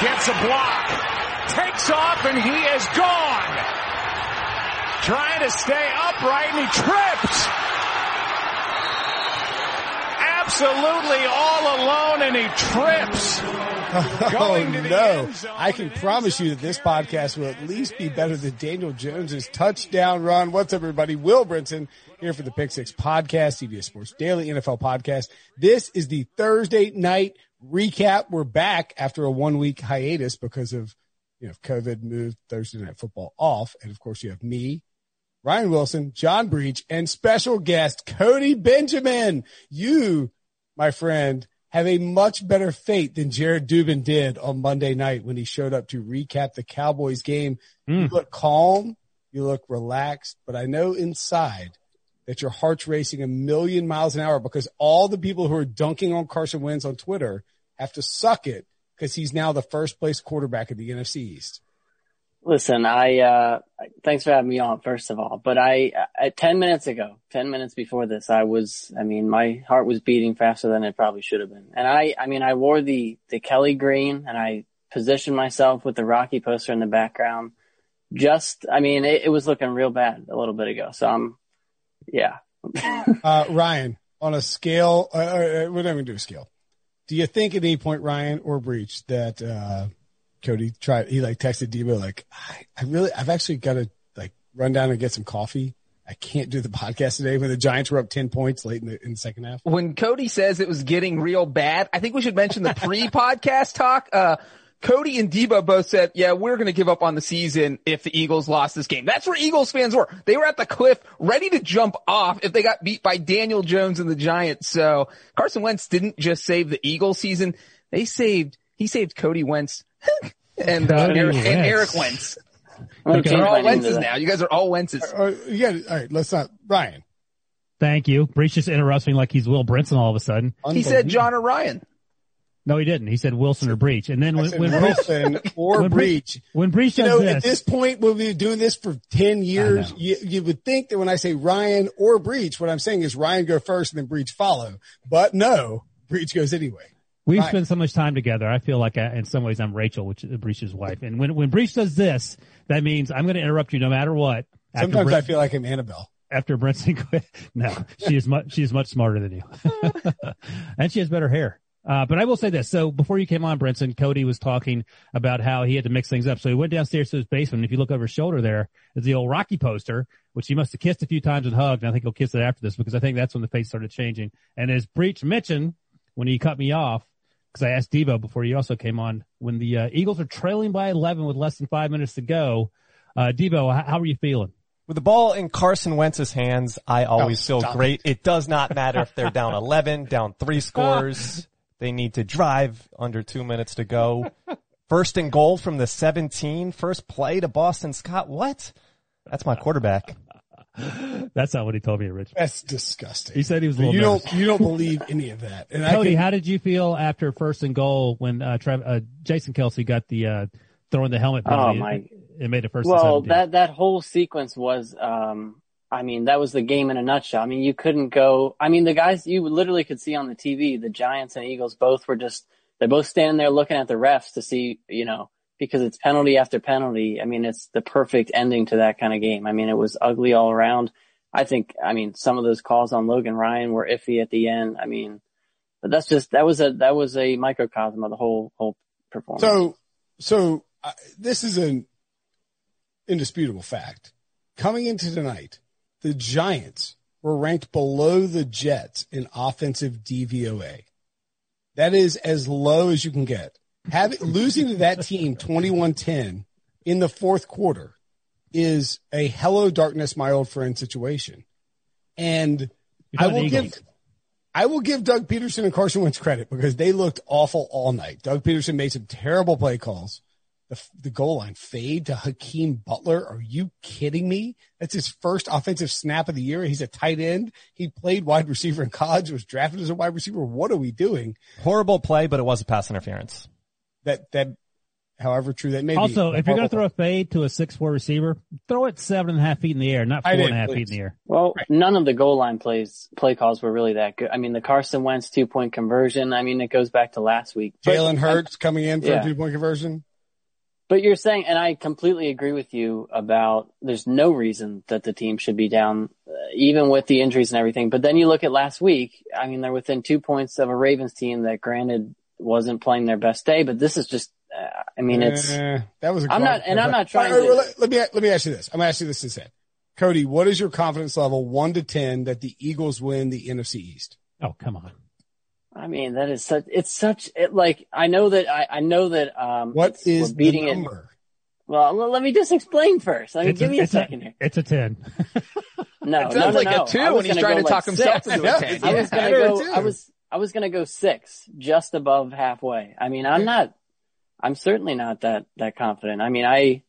gets a block, takes off, and he is gone. Trying to stay upright, and he trips. Absolutely all alone, and he trips. Oh no! I can promise you that this podcast will at least be better than Daniel Jones's touchdown run. What's up, everybody? Will Brinson here for the Pick Six Podcast, CBS Sports Daily NFL Podcast. This is the Thursday night recap. We're back after a one week hiatus because of you know COVID moved Thursday night football off, and of course you have me, Ryan Wilson, John Breech, and special guest Cody Benjamin. You, my friend have a much better fate than Jared Dubin did on Monday night when he showed up to recap the Cowboys game. Mm. You look calm, you look relaxed, but I know inside that your heart's racing a million miles an hour because all the people who are dunking on Carson Wentz on Twitter have to suck it because he's now the first place quarterback in the NFC East. Listen, I, uh, thanks for having me on, first of all. But I, at 10 minutes ago, 10 minutes before this, I was, I mean, my heart was beating faster than it probably should have been. And I, I mean, I wore the, the Kelly green and I positioned myself with the Rocky poster in the background. Just, I mean, it, it was looking real bad a little bit ago. So I'm, yeah. uh, Ryan, on a scale, uh, uh we're not going to do a scale. Do you think at any point, Ryan or Breech, that, uh, Cody tried, he like texted Debo, like, I, I really, I've actually got to like run down and get some coffee. I can't do the podcast today when the Giants were up 10 points late in the, in the second half. When Cody says it was getting real bad, I think we should mention the pre-podcast talk. Uh, Cody and Debo both said, yeah, we're going to give up on the season if the Eagles lost this game. That's where Eagles fans were. They were at the cliff ready to jump off if they got beat by Daniel Jones and the Giants. So Carson Wentz didn't just save the Eagles season. They saved, he saved Cody Wentz and, uh, Eric, and Eric Wentz. Okay. They're all Wentzes now. You guys are all Wentzes. Uh, uh, yeah, all right, let's not. Ryan. Thank you. Breech just interrupts me like he's Will Brinson all of a sudden. He said John or Ryan. No, he didn't. He said Wilson or Breech. And then when, when Wilson or when Breech, when Breech does you know, this, at this point, when we'll be doing this for 10 years. You, you would think that when I say Ryan or Breech, what I'm saying is Ryan go first and then Breech follow. But no, Breech goes anyway. We've right. spent so much time together. I feel like I, in some ways I'm Rachel, which uh, is Breech's wife. And when, when Breech does this, that means I'm going to interrupt you no matter what. Sometimes I feel like I'm Annabelle. After Brinson quit. No, she is much, she is much smarter than you. and she has better hair. Uh, but I will say this. So before you came on, Brinson, Cody was talking about how he had to mix things up. So he went downstairs to his basement. If you look over his shoulder there is the old Rocky poster, which he must have kissed a few times and hugged. And I think he'll kiss it after this because I think that's when the face started changing. And as Breech mentioned, when he cut me off, because I asked Debo before he also came on when the uh, Eagles are trailing by 11 with less than five minutes to go. Uh, Debo, how, how are you feeling? With the ball in Carson Wentz's hands, I always oh, feel great. It. it does not matter if they're down 11, down three scores. They need to drive under two minutes to go. First and goal from the 17, first play to Boston Scott. What? That's my quarterback. That's not what he told me originally. That's disgusting. He said he was. you nervous. don't. You don't believe any of that. And Cody, can, how did you feel after first and goal when uh, uh, Jason Kelce got the uh, throwing the helmet penalty? Oh my! It made it first. Well, that that whole sequence was. Um, I mean, that was the game in a nutshell. I mean, you couldn't go. I mean, the guys you literally could see on the TV, the Giants and Eagles both were just. They're both standing there looking at the refs to see, you know, because it's penalty after penalty. I mean, it's the perfect ending to that kind of game. I mean, it was ugly all around. I think, I mean, some of those calls on Logan Ryan were iffy at the end. I mean, but that's just, that was a, that was a microcosm of the whole, whole performance. So, so uh, this is an indisputable fact. Coming into tonight, the Giants were ranked below the Jets in offensive DVOA. That is as low as you can get. Having losing to that team 21-10 in the fourth quarter is a hello darkness, my old friend situation. And I will give I will give Doug Pederson and Carson Wentz credit because they looked awful all night. Doug Pederson made some terrible play calls. The, the goal line fade to Hakeem Butler. Are you kidding me? That's his first offensive snap of the year. He's a tight end. He played wide receiver in college, was drafted as a wide receiver. What are we doing? Horrible play, but it was a pass interference. That, that, however true that may also, be. if you're going to throw a fade to a six four receiver, throw it seven and a half feet in the air, not four and a half feet in the air. Well, right. none of the goal line plays, play calls were really that good. I mean, the Carson Wentz two point conversion. I mean, it goes back to last week. Jalen Hurts coming in for yeah. a two point conversion. But you're saying, and I completely agree with you about there's no reason that the team should be down, uh, even with the injuries and everything. But then you look at last week. I mean, they're within two points of a Ravens team that granted wasn't playing their best day, but this is just, uh, I mean, it's, uh, that was, i I'm not, and I'm not trying right, to. Let, let, me, let me ask you this. I'm going to ask you this instead. Cody, what is your confidence level one to 10 that the Eagles win the NFC East? Oh, come on. I mean, that is such, it's such, it like, I know that, I, I know that, um, what is beating the number? It, well, let me just explain first. I mean, it's give a, me a second a, here. It's a 10. no, it sounds no, no, like no. a two when he's trying to like talk six. himself into a 10. I was going to go, I was, I was going to go six, just above halfway. I mean, I'm not, I'm certainly not that, that confident. I mean, I,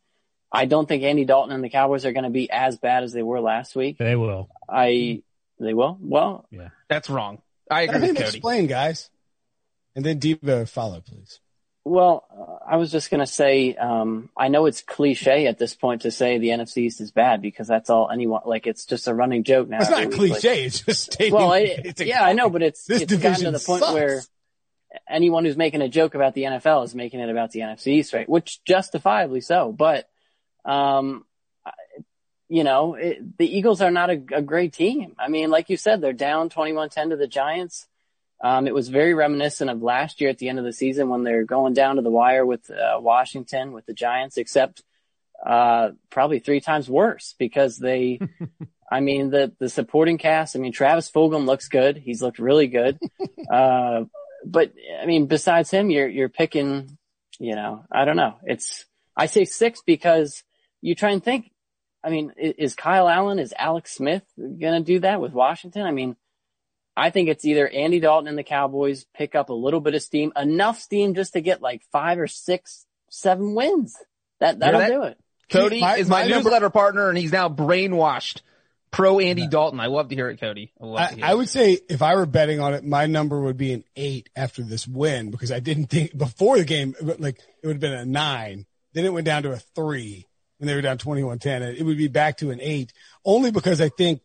I don't think Andy Dalton and the Cowboys are going to be as bad as they were last week. They will. I, they will? Well, yeah, that's wrong. I agree Let with him Cody. explain, guys. And then Debo follow, please. Well, uh, I was just going to say, um, I know it's cliche at this point to say the NFC East is bad because that's all anyone, like it's just a running joke now. It's not cliche. Like, it's just stating. Well, it, it's a, yeah, I know, but it's, this it's gotten to the point sucks. where anyone who's making a joke about the NFL is making it about the NFC East, right? Which justifiably so. But, um, you know, it, the Eagles are not a, a, great team. I mean, like you said, they're down 21-10 to the Giants. Um, it was very reminiscent of last year at the end of the season when they're going down to the wire with uh, Washington, with the Giants, except uh, probably three times worse because they, I mean, the, the supporting cast, I mean, Travis Fulgham looks good. He's looked really good. Uh, but I mean, besides him, you're, you're picking, you know, I don't know. It's, I say six because you try and think, I mean, is Kyle Allen, is Alex Smith going to do that with Washington? I mean, I think it's either Andy Dalton and the Cowboys pick up a little bit of steam, enough steam just to get like five or six, seven wins. That, that'll that, do it. Cody My- is my, my number- newsletter partner and he's now brainwashed pro Andy Dalton. I love to hear it, Cody. I love to I, hear I it. would say if I were betting on it, my number would be an eight after this win because I didn't think before the game, like it would have been a nine. Then it went down to a three when they were down 21-10. It would be back to an eight only because I think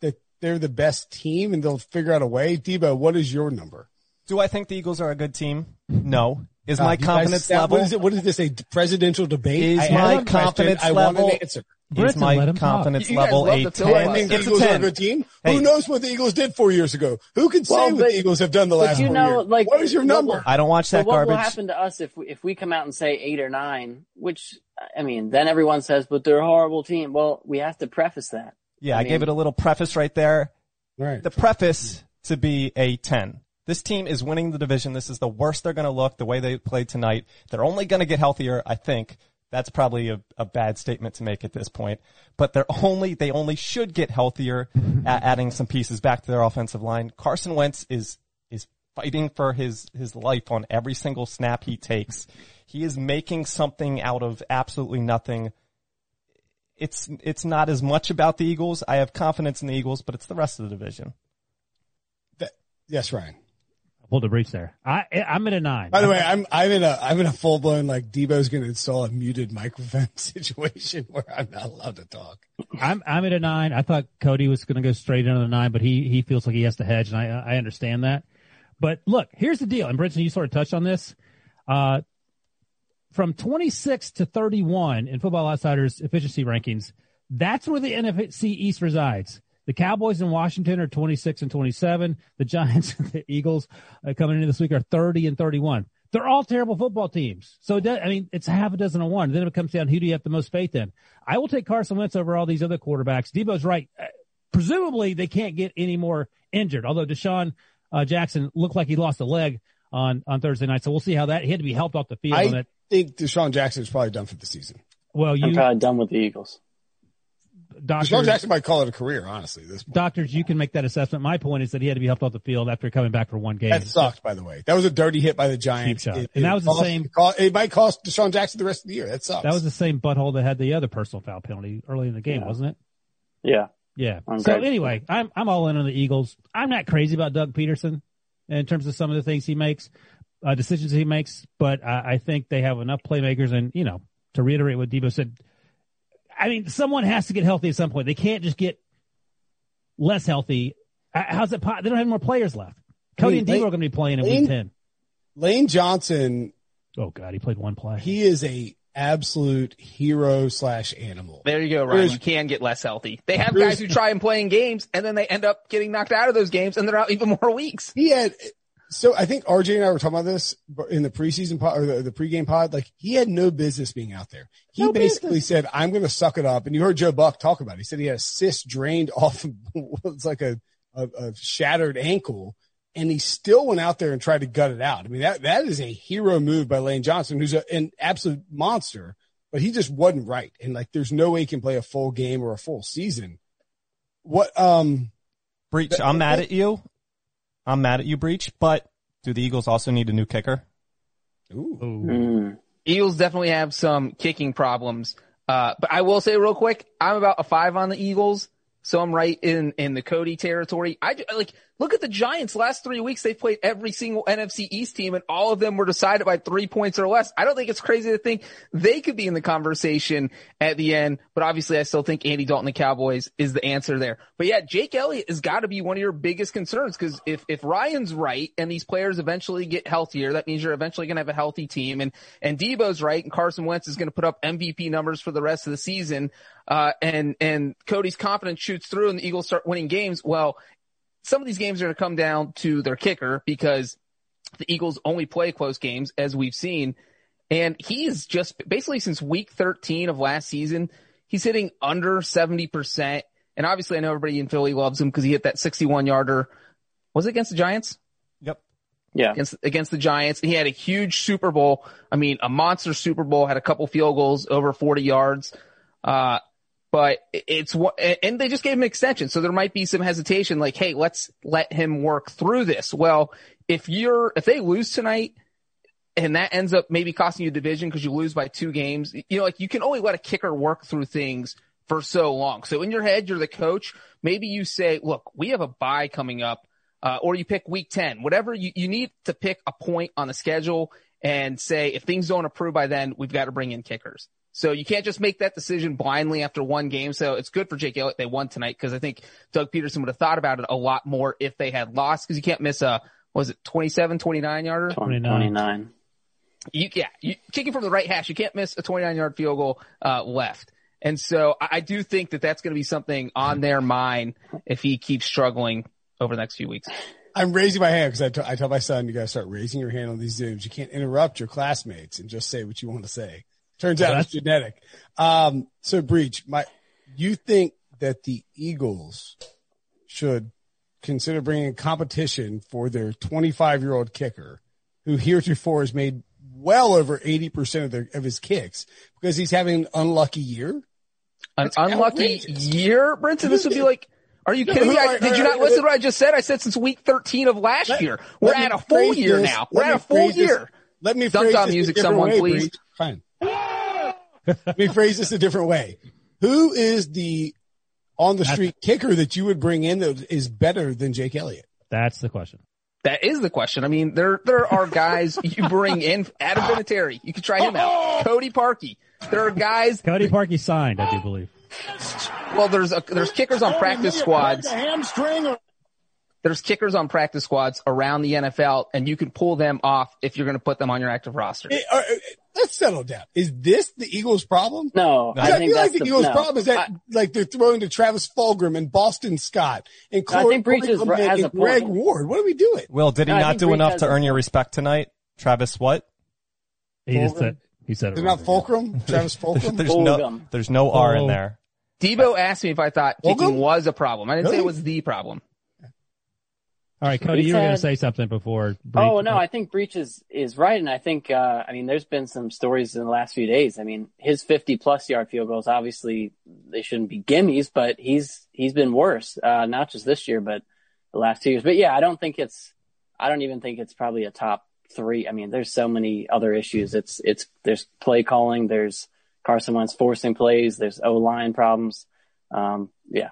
that they're the best team and they'll figure out a way. Debo, what is your number? Do I think the Eagles are a good team? No. Is my Uh, you guys- confidence that- level? What is it? What is this? A presidential debate? Is I my have a question. confidence I want level- an answer. Is Britton, my let him talk. confidence You guys level love a the 10? I filibuster. think the It's a Eagles are a good team. Hey. Who knows what the Eagles did four years ago? Who can say Well, what the Eagles have done the but last you four know, years? like, what is your number? I don't watch So that what garbage. will happen to us if we, if we come out and say eight or nine, which, I mean, then everyone says, but they're a horrible team. Well, we have to preface that. Yeah, I I, mean- gave it a little preface right there. right. The preface to be a 10. This team is winning the division. This is the worst they're going to look the way they played tonight. They're only going to get healthier, I think. That's probably a, a bad statement to make at this point, but they're only, they only should get healthier at adding some pieces back to their offensive line. Carson Wentz is, is fighting for his, his life on every single snap he takes. He is making something out of absolutely nothing. It's, it's not as much about the Eagles. I have confidence in the Eagles, but it's the rest of the division. That- yes, Ryan. I Pulled a breach there. I, I'm at a nine. By the way, I'm I'm in a I'm in a full blown like Debo's going to install a muted microphone situation where I'm not allowed to talk. I'm I'm at a nine. I thought Cody was going to go straight into the nine, but he he feels like he has to hedge, and I I understand that. But look, here's the deal, and Brinson, you sort of touched on this. Uh, from 26 to 31 in Football Outsiders efficiency rankings, that's where the NFC East resides. The Cowboys in Washington are 26 and 27. The Giants and the Eagles uh, coming into this week are 30 and 31. They're all terrible football teams. So, does, I mean, it's half a dozen of one. Then it comes down who do you have the most faith in? I will take Carson Wentz over all these other quarterbacks. Debo's right. Uh, presumably, they can't get any more injured. Although DeSean uh, Jackson looked like he lost a leg on on Thursday night, so we'll see how that. He had to be helped off the field. I think DeSean Jackson is probably done for the season. Well, you I'm probably done with the Eagles. Doctors, DeSean Jackson might call it a career, honestly. This point. doctors, you can make that assessment. My point is that he had to be helped off the field after coming back for one game. That sucked, by the way. That was a dirty hit by the Giants. It- And that it was the same- It, cost- it might cost DeSean Jackson the rest of the year. That sucks. That was the same butthole that had the other personal foul penalty early in the game, Yeah. wasn't it? Yeah. Yeah. I'm so anyway, I'm I'm all in on the Eagles. I'm not crazy about Doug Pederson in terms of some of the things he makes, uh, decisions he makes, but I, I think they have enough playmakers. And you know, to reiterate what Debo said, I mean, someone has to get healthy at some point. They can't just get less healthy. Uh, How's it? They don't have more players left. Cody I and mean, Debo are going to be playing in Lane- week ten. Lane Johnson. Oh God, he played one play. He is a absolute hero slash animal. There you go, Ryan. There's- You can get less healthy. They have guys who try and play in games and then they end up getting knocked out of those games and they're out even more weeks. He had, so I think RJ and I were talking about this in the preseason pod or the, the pregame pod. Like he had no business being out there. He No basically said, I'm going to suck it up. And you heard Joe Buck talk about it. He said he had a cyst drained off of what's like a, a, a shattered ankle. And he still went out there and tried to gut it out. I mean, that, that is a hero move by Lane Johnson, who's a, an absolute monster, but he just wasn't right. And like, there's no way he can play a full game or a full season. What, um, Breech, I'm mad at you. I'm mad at you, Breech, but do the Eagles also need a new kicker? ooh, Ooh. Mm. Eagles definitely have some kicking problems. Uh, but I will say real quick, I'm about a five on the Eagles. So I'm right in, in the Cody territory. I like, look at the Giants last three weeks. They've played every single NFC East team and all of them were decided by three points or less. I don't think it's crazy to think they could be in the conversation at the end, but obviously I still think Andy Dalton, the Cowboys is the answer there. But yeah, Jake Elliott has got to be one of your biggest concerns because if, if Ryan's right and these players eventually get healthier, that means you're eventually going to have a healthy team and, and Debo's right and Carson Wentz is going to put up MVP numbers for the rest of the season. Uh, and, and Cody's confidence shoots through and the Eagles start winning games. Well, some of these games are going to come down to their kicker because the Eagles only play close games as we've seen. And he is just basically since week 13 of last season, he's hitting under 70%. And obviously I know everybody in Philly loves him because he hit that 61 yarder. Was it against the Giants? Yep. Yeah. against against the Giants. He had a huge Super Bowl. I mean, a monster Super Bowl. Had a couple field goals over 40 yards. Uh, but it's what, and they just gave him extension. So there might be some hesitation, like, hey, let's let him work through this. Well, if you're if they lose tonight. And that ends up maybe costing you a division because you lose by two games. You know, like you can only let a kicker work through things for so long. So in your head, you're the coach. Maybe you say, look, we have a bye coming up uh, or you pick week 10, whatever you, you need to pick a point on the schedule and say, if things don't improve by then, we've got to bring in kickers. So you can't just make that decision blindly after one game. So it's good for Jake Elliott. They won tonight because I think Doug Pederson would have thought about it a lot more if they had lost because you can't miss a, was it 27, 29 yarder? 29. 29. You, yeah, you, kicking from the right hash, you can't miss a 29 yard field goal, uh, left. And so I, I do think that that's going to be something on their mind if he keeps struggling over the next few weeks. I'm raising my hand because I, t- I tell my son, you got to start raising your hand on these Zooms. You can't interrupt your classmates and just say what you want to say. Turns out it's genetic. Um, so Breech, my, you think that the Eagles should consider bringing competition for their 25 year old kicker who heretofore has made well over 80% of their, of his kicks because he's having an unlucky year? An That's unlucky year, Brenton. This would be like, are you No, kidding me? who- I, did you not listen to what I just said? I said since week 13 of last Let- year. We're at a full year this- now. We're at a full phrase this- year. Let me phrase dog this music, someone, way, please. Breech. Fine. Let me phrase this a different way. Who is the on the street kicker that you would bring in that is better than Jake Elliott? That's the question. That is the question. I mean, there, there are guys you bring in. Adam Vinatieri. You could try him out. Oh! Cody Parkey. There are guys. Cody Parkey signed, I do believe. Well, there's a, there's kickers on practice squads. There's kickers on practice squads around the NFL and you can pull them off if you're going to put them on your active roster. It, let's settle down. Is this the Eagles' problem? No, I, I think feel like the, the Eagles' no. problem is that I, like they're throwing to Travis Fulgham and Boston Scott and I Corey think Breech is- has and a Greg point. Ward. What are we doing? Will, did he No, not do Breech enough to earn your respect tonight? Travis, what? He just said, he said it Is it wrong. not Fulcrum? Travis Fulgham? There's no, there's no R in there. Debo asked me if I thought Fulgham? kicking was a problem. I didn't say it was the problem. All right, Cody, He you were going to say something before. Breech- Oh no, I think Breech is is right, and I think uh, I mean there's been some stories in the last few days. I mean his 50 plus yard field goals, obviously they shouldn't be gimmies, but he's he's been worse, uh, not just this year, but the last two years. But yeah, I don't think it's I don't even think it's probably a top three. I mean, there's so many other issues. It's it's there's play calling, there's Carson Wentz forcing plays, there's O line problems. Um, yeah,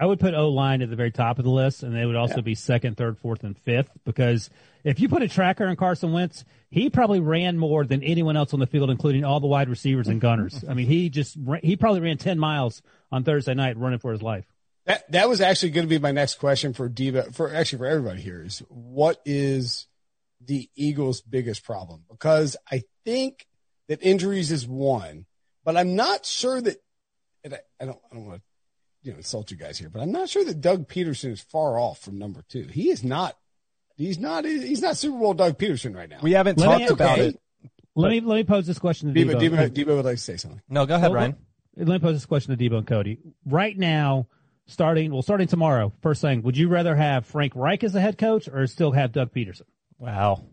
I would put O line at the very top of the list, and they would also be second, third, fourth, and fifth. Because if you put a tracker on Carson Wentz, he probably ran more than anyone else on the field, including all the wide receivers and gunners. I mean, he just he probably ran ten miles on Thursday night running for his life. That that was actually going to be my next question for Diva for actually for everybody here is what is the Eagles' biggest problem? Because I think that injuries is one, but I'm not sure that and I, I don't I don't want to you know insult you guys here, but I'm not sure that Doug Pederson is far off from number two. He is not. He's not. He's not Super Bowl Doug Pederson right now. We haven't Let me- talked about okay. it. Let me let me pose this question to Diva, Debo. Diva, Diva would like to say something. No, go ahead, Well, Ryan. Let me pose this question to Debo and Cody. Right now, starting well, starting tomorrow. First thing, would you rather have Frank Reich as the head coach or still have Doug Pederson? Wow.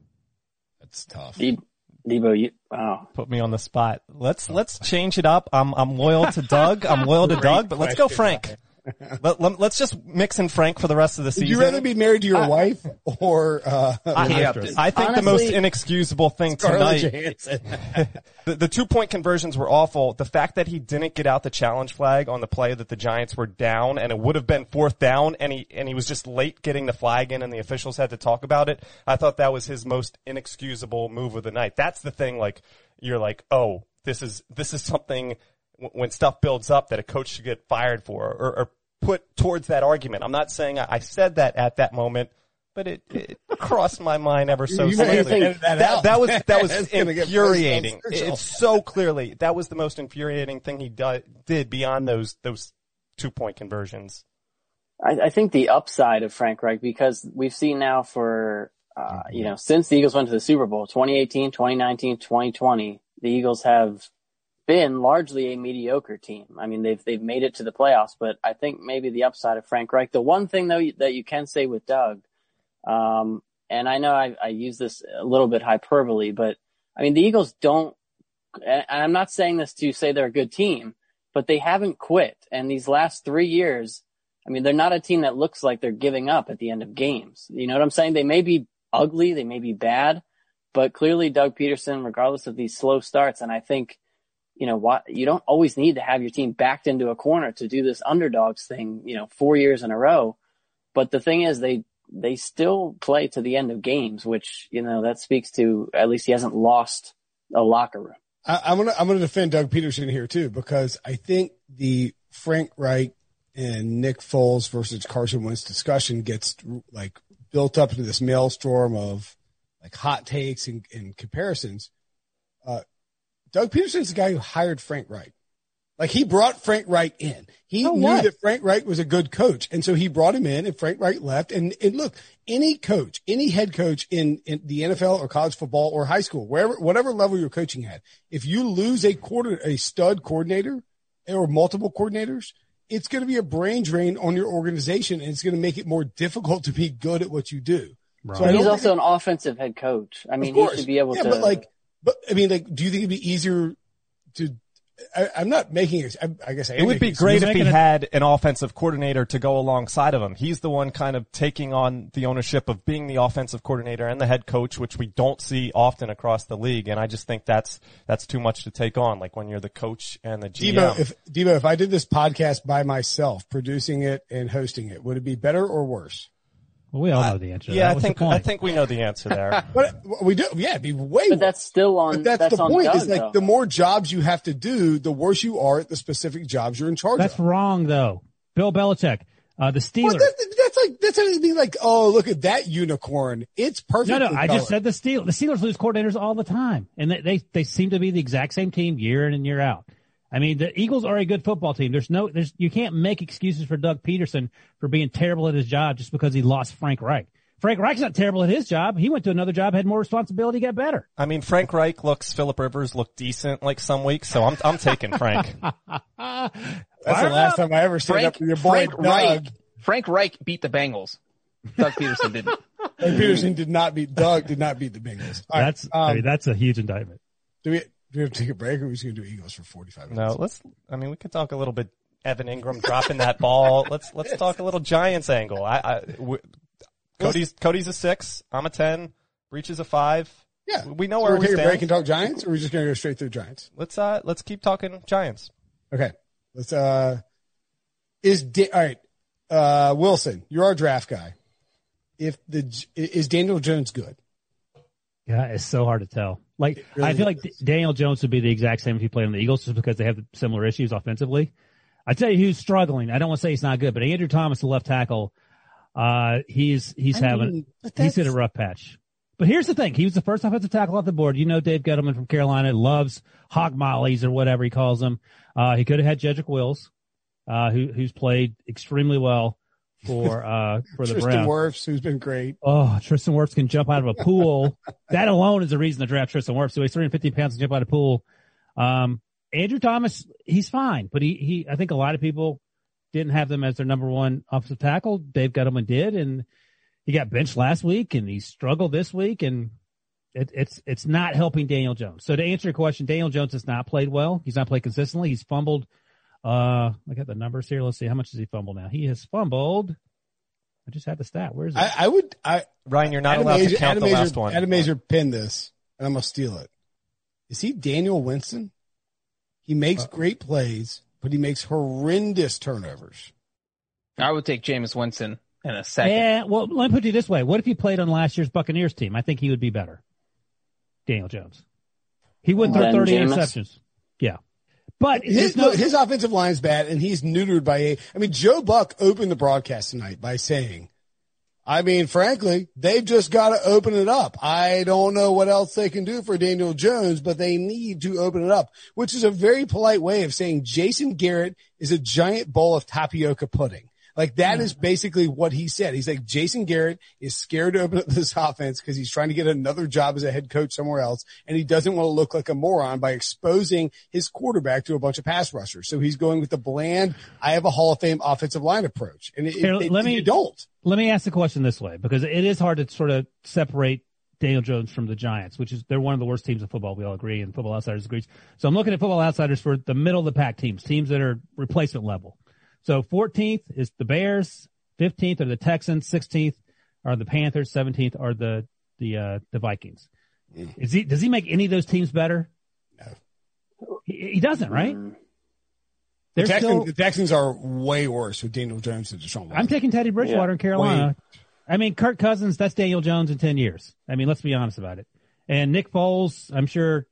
That's tough. De- Debo, you wow. Put me on the spot. Let's oh. let's change it up. I'm I'm loyal to Doug. I'm loyal to Doug, but let's go Frank. Let, let, us just mix and Frank for the rest of the season. Would you rather be married to your wife or uh, I, Captain. I think the most inexcusable thing Scarlett tonight the, the two point conversions were awful. The fact that he didn't get out the challenge flag on the play that the Giants were down and it would have been fourth down and he, and he was just late getting the flag in and the officials had to talk about it. I thought that was his most inexcusable move of the night. That's the thing like, you're like, oh, this is, this is something when stuff builds up that a coach should get fired for or, or put towards that argument. I'm not saying I, I said that at that moment. But it, it crossed my mind ever so You may have to slightly. that That, that was that was It's gonna get posted on infuriating. It's so clearly that was the most infuriating thing he do, did beyond those those two point conversions. I, I think the upside of Frank Reich, because we've seen now for, uh, you know, since the Eagles went to the Super Bowl, 2018, 2019, 2020, the Eagles have been largely a mediocre team. I mean, they've, they've made it to the playoffs, but I think maybe the upside of Frank Reich, the one thing though that you can say with Doug, um, and I know I, I use this a little bit hyperbole, but I mean, the Eagles don't, and I'm not saying this to say they're a good team, but they haven't quit. And these last three years, I mean, they're not a team that looks like they're giving up at the end of games. You know what I'm saying? They may be ugly, they may be bad, but clearly Doug Pederson, regardless of these slow starts, and I think, you know, what you don't always need to have your team backed into a corner to do this underdogs thing, you know, four years in a row. But the thing is, they they still play to the end of games, which you know that speaks to at least he hasn't lost a locker room. I, I'm gonna I'm gonna defend Doug Pederson here too because I think the Frank Reich and Nick Foles versus Carson Wentz discussion gets like built up into this maelstrom of like hot takes and, and comparisons. Uh, Doug Pederson's the guy who hired Frank Reich. Like he brought Frank Reich in. He So knew what? that Frank Reich was a good coach. And so he brought him in and Frank Reich left. And, and look, any coach, any head coach in, in the NFL or college football or high school, wherever, whatever level you're coaching at, if you lose a quarter, a stud coordinator or multiple coordinators, it's going to be a brain drain on your organization and it's going to make it more difficult to be good at what you do. So He's don't also an offensive head coach. I mean, he should be able yeah, to. but like, but I mean, like, do you think it'd be easier to? I, I'm not making it. I, I guess I It would be great if he making a- had an offensive coordinator to go alongside of him. He's the one kind of taking on the ownership of being the offensive coordinator and the head coach, which we don't see often across the league. And I just think that's that's too much to take on. Like when you're the coach and the GM. Debo, if Debo, if I did this podcast by myself, producing it and hosting it, would it be better or worse? Well, we all know the answer. to yeah. I think I think we know the answer there. But we do. Yeah, it'd be way. but that's still on. But that's, the on point. Doug, is like though. the more jobs you have to do, the worse you are at the specific jobs you're in charge That's of. wrong, though. Bill Belichick, uh, the Well, Steelers. that, that's That's like that's anything like, oh, look at that unicorn. It's perfect. No, no, I just said the Steelers. The Steelers lose coordinators all the time, and they, they they seem to be the exact same team year in and year out. I mean, the Eagles are a good football team. There's no, there's you can't make excuses for Doug Pederson for being terrible at his job just because he lost Frank Reich. Frank Reich's not terrible at his job. He went to another job, had more responsibility, got better. I mean, Frank Reich looks, Philip Rivers looked decent like some weeks, so I'm, I'm taking Frank. That's the last time I ever stood Frank, up for your boy Frank Doug. Reich. Frank Reich beat the Bengals. Doug Pederson didn't. Doug Pederson did not beat Doug. Did not beat the Bengals. All right, That's, um, I mean, that's a huge indictment. do we do we have to take a break, or are we just gonna do Eagles for forty five minutes? No, let's, I mean, we could talk a little bit Evan Engram dropping that ball. Let's, let's talk a little Giants angle. I, I, w- Cody's, Cody's a six. I'm a 10. Breech is a five. Yeah, We know So where we're we taking a stand. break and talk Giants, or are we just gonna go straight through Giants? Let's, uh, let's keep talking Giants. Okay, let's. uh Is da- all right, uh Wilson, you're our draft guy. If the is Daniel Jones good? Yeah, it's so hard to tell. Like, really I feel like. Daniel Jones would be the exact same if he played on the Eagles just because they have similar issues offensively. I tell you who's struggling. I don't want to say he's not good, but Andrew Thomas, the left tackle, uh, he's, he's I having, mean, he's in a rough patch. But here's the thing. He was the first offensive tackle off the board. You know, Dave Gettleman from Carolina loves hog mollies or whatever he calls them. Uh, he could have had Jedrick Wills, uh, who, who's played extremely well for, uh, for the Tristan Browns. Wirfs, who's been great. Oh, Tristan Wirfs can jump out of a pool. that alone is a reason to draft Tristan Wirfs. So he's 350 pounds and jump out of a pool. Um, Andrew Thomas, he's fine, but he, he, I think a lot of people didn't have them as their number one offensive tackle. Dave Gettleman did, and he got benched last week and he struggled this week and it, it's, it's not helping Daniel Jones. So to answer your question, Daniel Jones has not played well. He's not played consistently. He's fumbled. Uh, look at the numbers here. Let's see. How much does he fumble now? He has fumbled. I just had the stat. Where is it? I, I would. I Ryan, you're not Adam allowed to count Adam the Azer- last one. Adam Aizer pinned this, and I'm gonna steal it. Is he Daniel Winston? He makes Uh, great plays, but he makes horrendous turnovers. I would take Jameis Winston in a second. Yeah, well, let me put it this way. What if he played on last year's Buccaneers team? I think he would be better. Daniel Jones. He wouldn't throw 30 Jameis? interceptions. Yeah. But His, no, his offensive line's bad, and he's neutered by a. I mean, Joe Buck opened the broadcast tonight by saying, "I mean, frankly, they've just got to open it up. I don't know what else they can do for Daniel Jones, but they need to open it up." Which is a very polite way of saying Jason Garrett is a giant bowl of tapioca pudding. Like that hmm. is basically what he said. He's like, Jason Garrett is scared to open up this offense because he's trying to get another job as a head coach somewhere else. And he doesn't want to look like a moron by exposing his quarterback to a bunch of pass rushers. So he's going with the bland, I have a Hall of Fame offensive line approach. And it, Here, it- let me- you don't. let me ask the question this way because it is hard to sort of separate Daniel Jones from the Giants, which is they're one of the worst teams in football. We all agree, and Football Outsiders agrees. So I'm looking at Football Outsiders for the middle of the pack teams, teams that are replacement level. So 14th is the Bears, 15th are the Texans, 16th are the Panthers, 17th are the the uh, the Vikings. Is he does he make any of those teams better? No, he, he doesn't, right? Mm. The Texans, still. the Texans are way worse with Daniel Jones and Deshaun Watson. I'm taking Teddy Bridgewater Yeah. in Carolina. I mean, Kirk Cousins, that's Daniel Jones in 10 years. I mean, let's be honest about it. And Nick Foles, I'm sure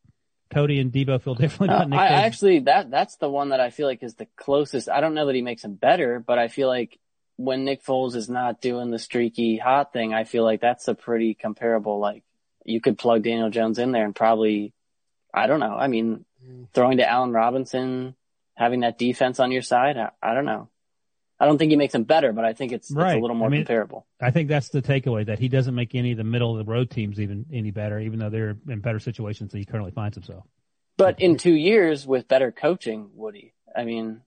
Cody and Debo feel differently about Nick I actually that that's the one that I feel like is the closest. I don't know that he makes him better, but I feel like when Nick Foles is not doing the streaky hot thing, I feel like that's a pretty comparable. Like you could plug Daniel Jones in there and probably, I don't know. I mean, throwing to Allen Robinson, having that defense on your side, I, I don't know. I don't think he makes him better, but I think it's, it's a little more I mean- comparable. I think that's the takeaway that he doesn't make any of the middle of the road teams even any better, even though they're in better situations than he currently finds himself. But in two years with better coaching, would he? I mean,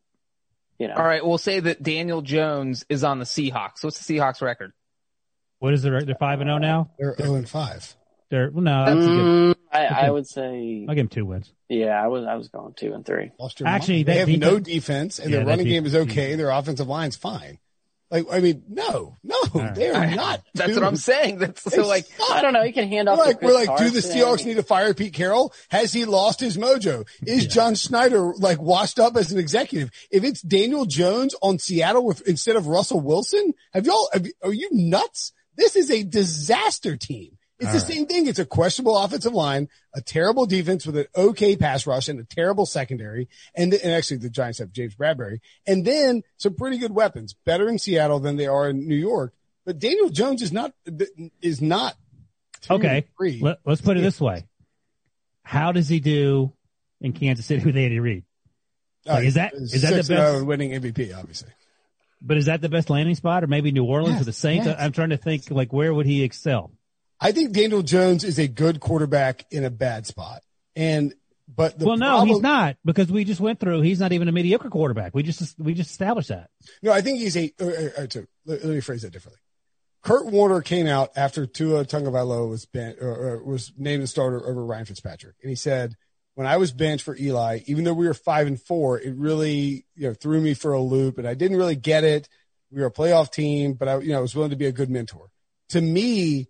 you know, All right, we'll say that Daniel Jones is on the Seahawks. What's the Seahawks record? What is the They're five and zero now. They're 0 and 5. They're well, no, that's a good. Mm, I, I would say, I'll give him two wins. yeah, I was, I was going two and three. Lost your Actually, mind. they that have no defense- defense, and Yeah, their running de- game is okay. Their offensive line's fine. Like, I mean, no, no, right. they are not. That's dude. what I'm saying. That's They so like suck. I don't know. He can hand We're off. like, we're Chris like, do the Carson. Seahawks need to fire Pete Carroll? Has he lost his mojo? Is John Schneider like washed up as an executive? If it's Daniel Jones on Seattle with, instead of Russell Wilson, have y'all, have, are you nuts? This is a disaster team. It's All the right. same thing. It's a questionable offensive line, a terrible defense with an okay pass rush and a terrible secondary. And, and actually the Giants have James Bradberry and then some pretty good weapons, better in Seattle than they are in New York. But Daniel Jones is not, is not. Okay. Let, us put it this way. How does he do in Kansas City with Andy Reid? Uh, like, is that, is that the best? Oh winning MVP, obviously. But is that the best landing spot or maybe New Orleans yes, or the Saints? Yes. I'm trying to think like where would he excel? I think Daniel Jones is a good quarterback in a bad spot. And but well, no, problem, he's not because we just went through. He's not even a mediocre quarterback. We just we just established that. No, I think he's a. Uh, uh, uh let, me phrase that differently. Kurt Warner came out after Tua Tagovailoa was bent, or, was named the starter over Ryan Fitzpatrick, and he said, "When I was benched for Eli, even though we were five and four, it really you know threw me for a loop, and I didn't really get it. We were a playoff team, but I you know I was willing to be a good mentor. To me,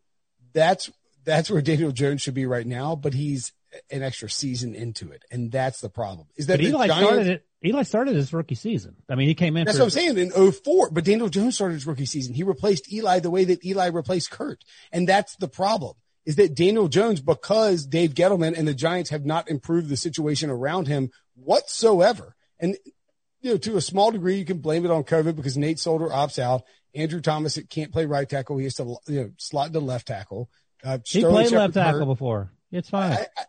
that's that's where Daniel Jones should be right now, but he's an extra season into it, and that's the problem. Is that but Eli Giants, started it? Eli started his rookie season. I mean, he came in. That's for, what I'm saying in 04, but Daniel Jones started his rookie season. He replaced Eli the way that Eli replaced Kurt, and that's the problem. Is that Daniel Jones because Dave Gettleman and the Giants have not improved the situation around him whatsoever, and you know to a small degree you can blame it on COVID because Nate Solder opts out. Andrew Thomas can't play right tackle. He has to you know slot to left tackle. Uh, he played left tackle before. It's fine. I, I,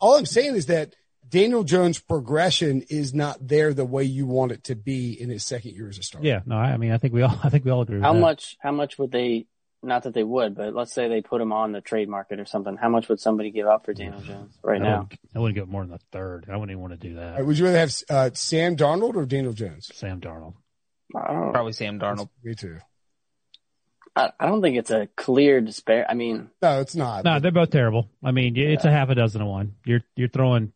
all I'm saying is that Daniel Jones' progression is not there the way you want it to be in his second year as a starter. Yeah, no, I mean, I think we all, I think we all agree. How that. much? How much would they? Not that they would, but let's say they put him on the trade market or something. How much would somebody give up for Daniel Jones right I now? Wouldn't, I wouldn't give more than a third. I wouldn't even want to do that. Right, would you rather have uh, Sam Darnold or Daniel Jones? Sam Darnold. Probably Sam Darnold. Me too. I, I don't think it's a clear despair. I mean, no, it's not. No, they're both terrible. I mean, it's yeah. a half a dozen to one. You're you're throwing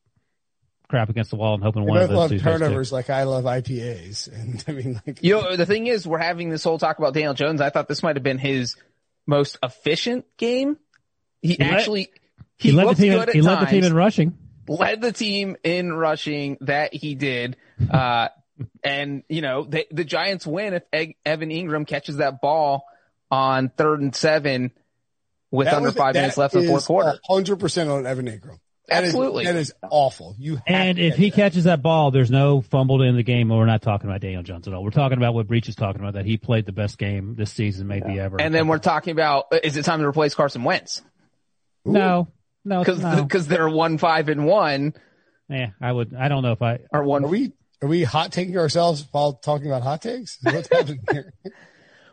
crap against the wall and hoping they one of those love turnovers like I love IPAs. And I mean, like you know, the thing is, we're having this whole talk about Daniel Jones. I thought this might have been his most efficient game. He, he actually he, he led the team. He led the team in rushing. Led the team in rushing. That he did. Uh, and you know, they, the Giants win if Evan Engram catches that ball on third and seven with that under was, five minutes left in the fourth quarter. Hundred percent on Evan Engram. That Absolutely, is, that is awful. You and if he that. catches that ball, there's no fumbled in the game. We're not talking about Daniel Jones at all. We're talking about what Breech is talking about that he played the best game this season, maybe yeah. ever. And then we're talking about is it time to replace Carson Wentz? Ooh. No, no, because because no. they're one five and one. Yeah, I would. I don't know if I are one. Are we are we hot taking ourselves while talking about hot takes? What's happening here?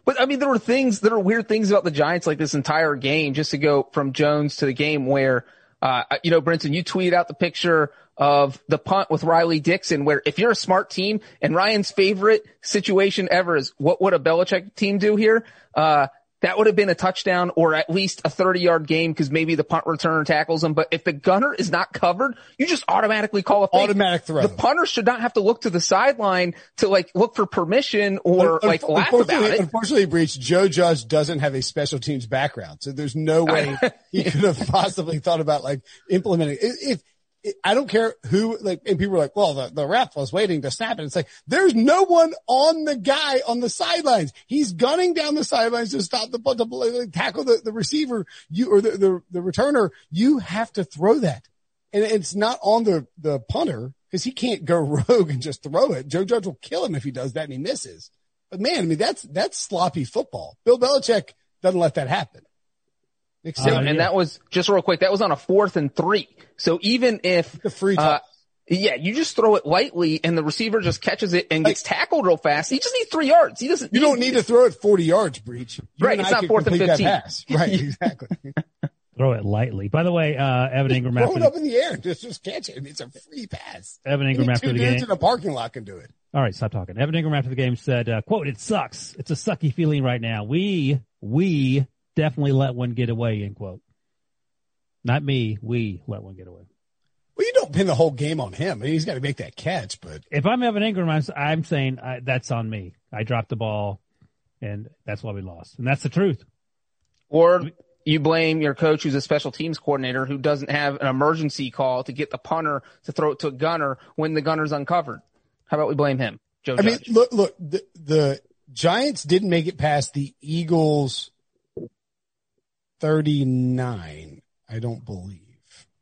But I mean, there were things, there are weird things about the Giants like this entire game, just to go from Jones to the game where, uh, you know, Brinson, you tweeted out the picture of the punt with Riley Dixon, where if you're a smart team and Ryan's favorite situation ever is what would a Belichick team do here? Uh, that would have been a touchdown or at least a 30 yard game because maybe the punt returner tackles him. But if the gunner is not covered, you just automatically call a fake. automatic throw. The punter should not have to look to the sideline to like look for permission or like laugh about it. Unfortunately, Breech, Joe Judge doesn't have a special teams background, so there's no way he could have possibly thought about like implementing. If I don't care who, like, and people are like, well, the, the ref was waiting to snap it. It's like, there's no one on the guy on the sidelines. He's gunning down the sidelines to stop the, to like, tackle the, the receiver, you, or the, the, the returner. You have to throw that. And it's not on the, the punter because he can't go rogue and just throw it. Joe Judge will kill him if he does that and he misses. But man, I mean, that's, that's sloppy football. Bill Belichick doesn't let that happen. Except, uh, and yeah. that was just real quick. That was on a fourth and three. So even if the free uh, yeah, you just throw it lightly and the receiver just catches it and gets tackled real fast. He just needs three yards. He doesn't. You don't need to throw it 40 yards, Breech. You right. It's not fourth and 15. Right. Exactly. throw it lightly. By the way, uh, Evan Engram. throw it up in the air. Just, just catch it. It's a free pass. Evan Engram after the game. in a parking lot can do it. All right. Stop talking. Evan Engram after the game said, uh, quote, it sucks. It's a sucky feeling right now. We, we definitely let one get away, end quote. Not me. We let one get away. Well, you don't pin the whole game on him. I mean, he's got to make that catch. But if I'm Evan Engram, I'm, I'm saying I, that's on me. I dropped the ball, and that's why we lost, and that's the truth. Or you blame your coach, who's a special teams coordinator, who doesn't have an emergency call to get the punter to throw it to a gunner when the gunner's uncovered. How about we blame him, Joe? I Judge? mean, look, look, the, the Giants didn't make it past the Eagles 39, I don't believe.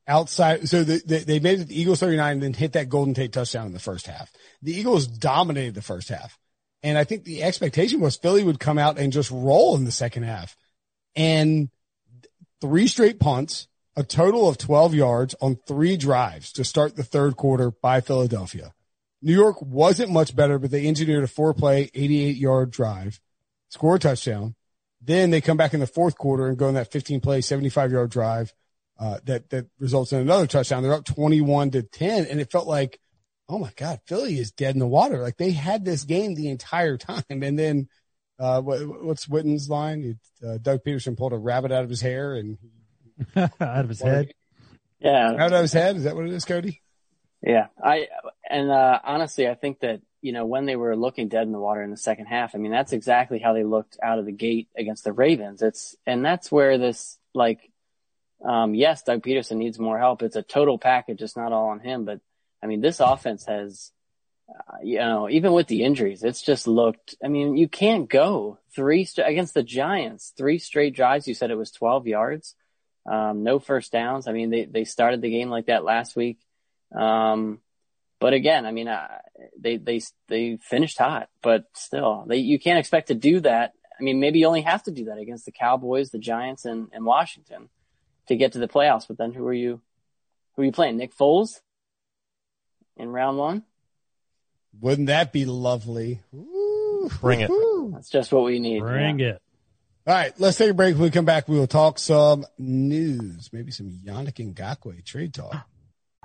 Outside, so the, the, they made it the Eagles 39 and then hit that Golden Tate touchdown in the first half. The Eagles dominated the first half. And I think the expectation was Philly would come out and just roll in the second half. And three straight punts, a total of 12 yards on three drives to start the third quarter by Philadelphia. New York wasn't much better, but they engineered a four play, 88 yard drive, score a touchdown. Then they come back in the fourth quarter and go on that 15 play, 75 yard drive, uh, that, that results in another touchdown. They're up 21 to 10. And it felt like, oh my God, Philly is dead in the water. Like they had this game the entire time. And then, uh, what, what's Witten's line? Uh, Doug Pederson pulled a rabbit out of his hair and out of his head. Yeah. Out of his head. Is that what it is, Cody? Yeah. I, and, uh, honestly, I think that, you know, when they were looking dead in the water in the second half, I mean, that's exactly how they looked out of the gate against the Ravens. It's, and that's where this, like, um, yes, Doug Pederson needs more help. It's a total package. It's not all on him, but I mean, this offense has, uh, you know, even with the injuries, it's just looked, I mean, you can't go three st- against the Giants, three straight drives. You said it was 12 yards. Um, no first downs. I mean, they, they started the game like that last week. Um, but again, I mean, uh, they, they, they finished hot, but still they, you can't expect to do that. I mean, maybe you only have to do that against the Cowboys, the Giants and, and Washington to get to the playoffs. But then who are you, who are you playing? Nick Foles in round one? Wouldn't that be lovely? Ooh, Bring it. That's just what we need. Bring yeah. it. All right, let's take a break. When we come back, we will talk some news, maybe some Yannick Ngakoue trade talk.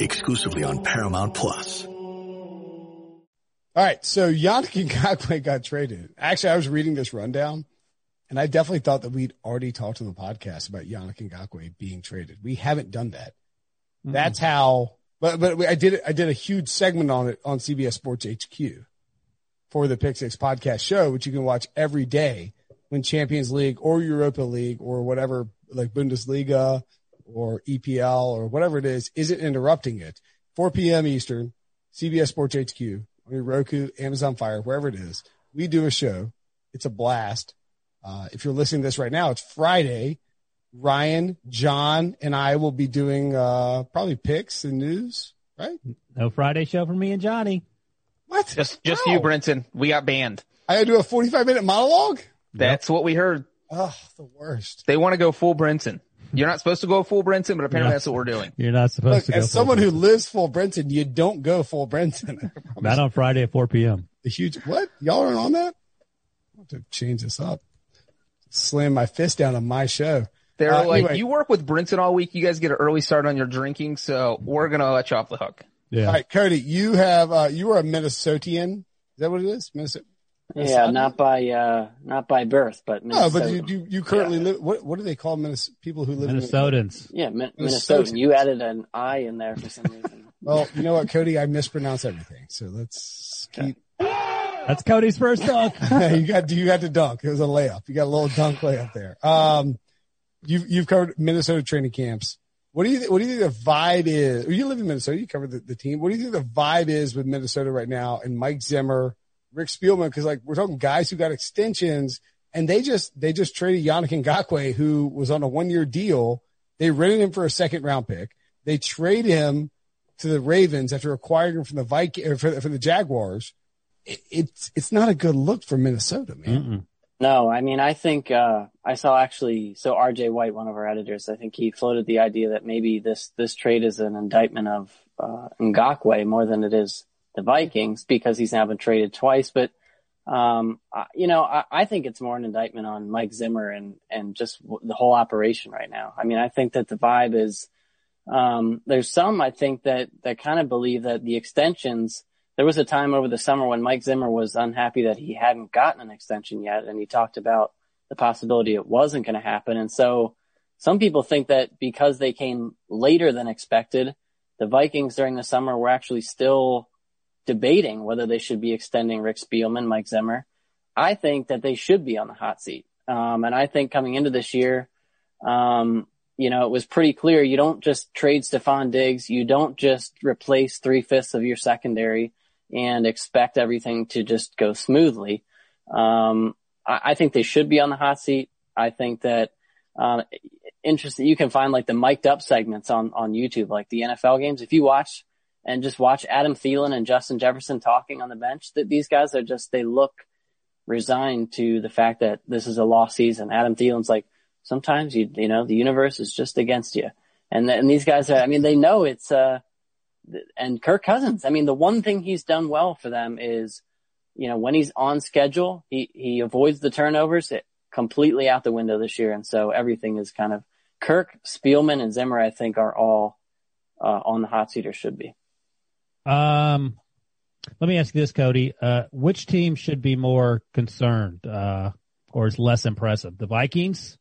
exclusively on Paramount Plus. All right, so Yannick Ngakoue got traded. Actually, I was reading this rundown, and I definitely thought that we'd already talked on the podcast about Yannick Ngakoue being traded. We haven't done that. Mm-hmm. That's how. But but I did I did a huge segment on it on CBS Sports HQ for the Pick Six podcast show, which you can watch every day when Champions League or Europa League or whatever like Bundesliga or EPL or whatever it is isn't interrupting it. 4 p.m. Eastern, CBS Sports HQ on your Roku, Amazon Fire, wherever it is. We do a show. It's a blast. Uh, if you're listening to this right now, it's Friday. Ryan, John, and I will be doing uh, probably picks and news, right? No Friday show for me and Johnny. What? Just just How? you, Brinson. We got banned. I gotta do a 45 minute monologue? That's what we heard. Oh, the worst. They want to go full Brinson. You're not supposed to go full Brinson, but apparently Yeah. that's what we're doing. You're not supposed Look, to go. as someone who lives full Brinson, you don't go full Brinson. not on Friday at 4 p.m. the huge what? Y'all aren't on that? I have to change this up. Slam my fist down on my show. They're Uh, like, anyway. you work with Brinson all week. You guys get an early start on your drinking, so we're gonna let you off the hook. Yeah. All right, Cody, you have uh you are a Minnesotian. Is that what it is? Minnesota. Yeah, not by, uh, not by birth, but No, Minnesota. but you you, you currently live. What what do they call Minnes- people who live in Minnesotans. yeah, Min- Minnesota. Minnesota. You added an I in there for some reason. Well, you know what, Cody, I mispronounce everything. So let's keep. That's Cody's first dunk. you got you got to dunk. It was a layup. You got a little dunk layup there. Um, you've you've covered Minnesota training camps. What do you th- what do you think the vibe is? You live in Minnesota. You covered the, the team. What do you think the vibe is with Minnesota right now and Mike Zimmer, Rick Spielman? Because like we're talking guys who got extensions and they just they just traded Yannick Ngakoue who was on a one year deal. They rented him for a second round pick. They trade him to the Ravens after acquiring him from the Viking or from, from the Jaguars. It, it's it's not a good look for Minnesota, man. Mm-mm. No, I mean, I think, uh, I saw actually, so RJ White, one of our editors, I think he floated the idea that maybe this, this trade is an indictment of, uh, Ngakoue more than it is the Vikings because he's now been traded twice. But, um, I, you know, I, I think it's more an indictment on Mike Zimmer and, and just the whole operation right now. I mean, I think that the vibe is, um, there's some, I think that, that kind of believe that the extensions, there was a time over the summer when Mike Zimmer was unhappy that he hadn't gotten an extension yet. And he talked about the possibility it wasn't going to happen. And so some people think that because they came later than expected, the Vikings during the summer were actually still debating whether they should be extending Rick Spielman, Mike Zimmer. I think that they should be on the hot seat. Um, and I think coming into this year, um, you know, it was pretty clear you don't just trade Stefon Diggs. You don't just replace three fifths of your secondary and expect everything to just go smoothly. Um, I, I, think they should be on the hot seat. I think that, um, interesting. You can find like the mic'd up segments on, on YouTube, like the NFL games. If you watch and just watch Adam Thielen and Justin Jefferson talking on the bench, that these guys are just, they look resigned to the fact that this is a lost season. Adam Thielen's like, sometimes you, you know, the universe is just against you. And, and these guys are, I mean, they know it's, uh, and Kirk Cousins, I mean, the one thing he's done well for them is, you know, when he's on schedule, he, he avoids the turnovers it, completely out the window this year. And so everything is kind of Kirk, Spielman, and Zimmer, I think are all, uh, on the hot seat or should be. Um, let me ask you this, Cody. Uh, which team should be more concerned, uh, or is less impressive? The Vikings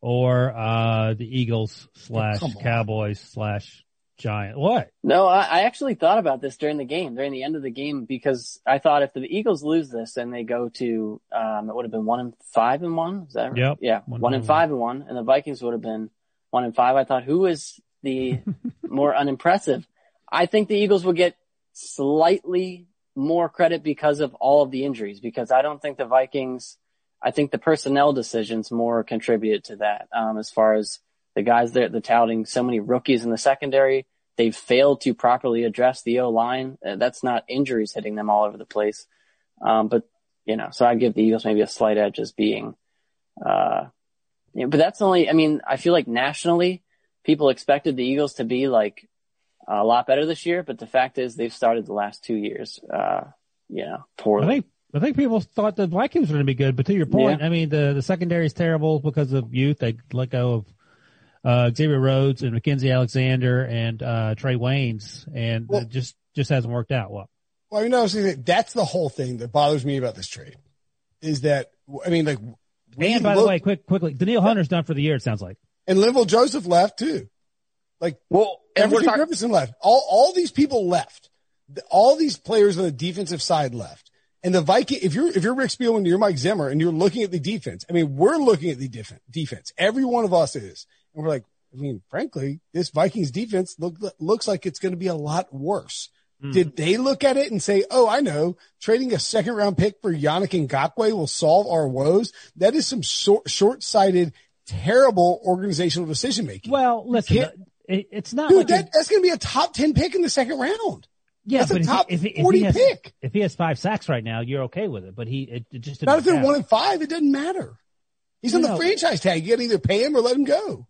or uh, the Eagles slash Cowboys slash Giant. What? No, I, I, actually thought about this during the game, during the end of the game, because I thought if the Eagles lose this and they go to, um, it would have been one and five and one. Is that right? Yep. Yeah, one, one and five and one, and the Vikings would have been one and five. I thought who is the more unimpressive? I think the Eagles will get slightly more credit because of all of the injuries, because I don't think the Vikings I think the personnel decisions more contributed to that. Um, as far as the guys that the touting so many rookies in the secondary, they've failed to properly address the O line. Uh, that's not injuries hitting them all over the place. Um, but you know, so I give the Eagles maybe a slight edge as being, uh, you know, but that's only, I mean, I feel like nationally people expected the Eagles to be like a lot better this year, but the fact is they've started the last two years, uh, you know, poorly. I think I think people thought the Vikings were going to be good, but to your point, yeah. I mean, the, the secondary is terrible because of youth. They let go of, uh, Xavier Rhodes and Mackenzie Alexander and, uh, Trae Waynes and well, it just, just hasn't worked out well. Well, you know, that's the whole thing that bothers me about this trade is that, I mean, like, and by look, the way, quick, quickly, Danielle Hunter's done for the year, it sounds like. And Linval Joseph left too. Like, well, Everson talk- Griffen left. All, all these people left. All these players on the defensive side left. And the Viking, if you're, if you're Rick Spielman, you're Mike Zimmer and you're looking at the defense, I mean, we're looking at the def- defense. Every one of us is. And we're like, I mean, frankly, this Vikings defense look, looks like it's going to be a lot worse. Mm. Did they look at it and say, Oh, I know trading a second round pick for Yannick Ngakoue will solve our woes? That is some short sighted, terrible organizational decision making. Well, listen, it's not dude, like that, that's going to be a top 10 pick in the second round. Yeah, That's but a top if he, if, 40 he has, pick. If he has five sacks right now, you're okay with it. But he, it, it just not if they're one and five. It doesn't matter. He's on the franchise tag. You got to either pay him or let him go.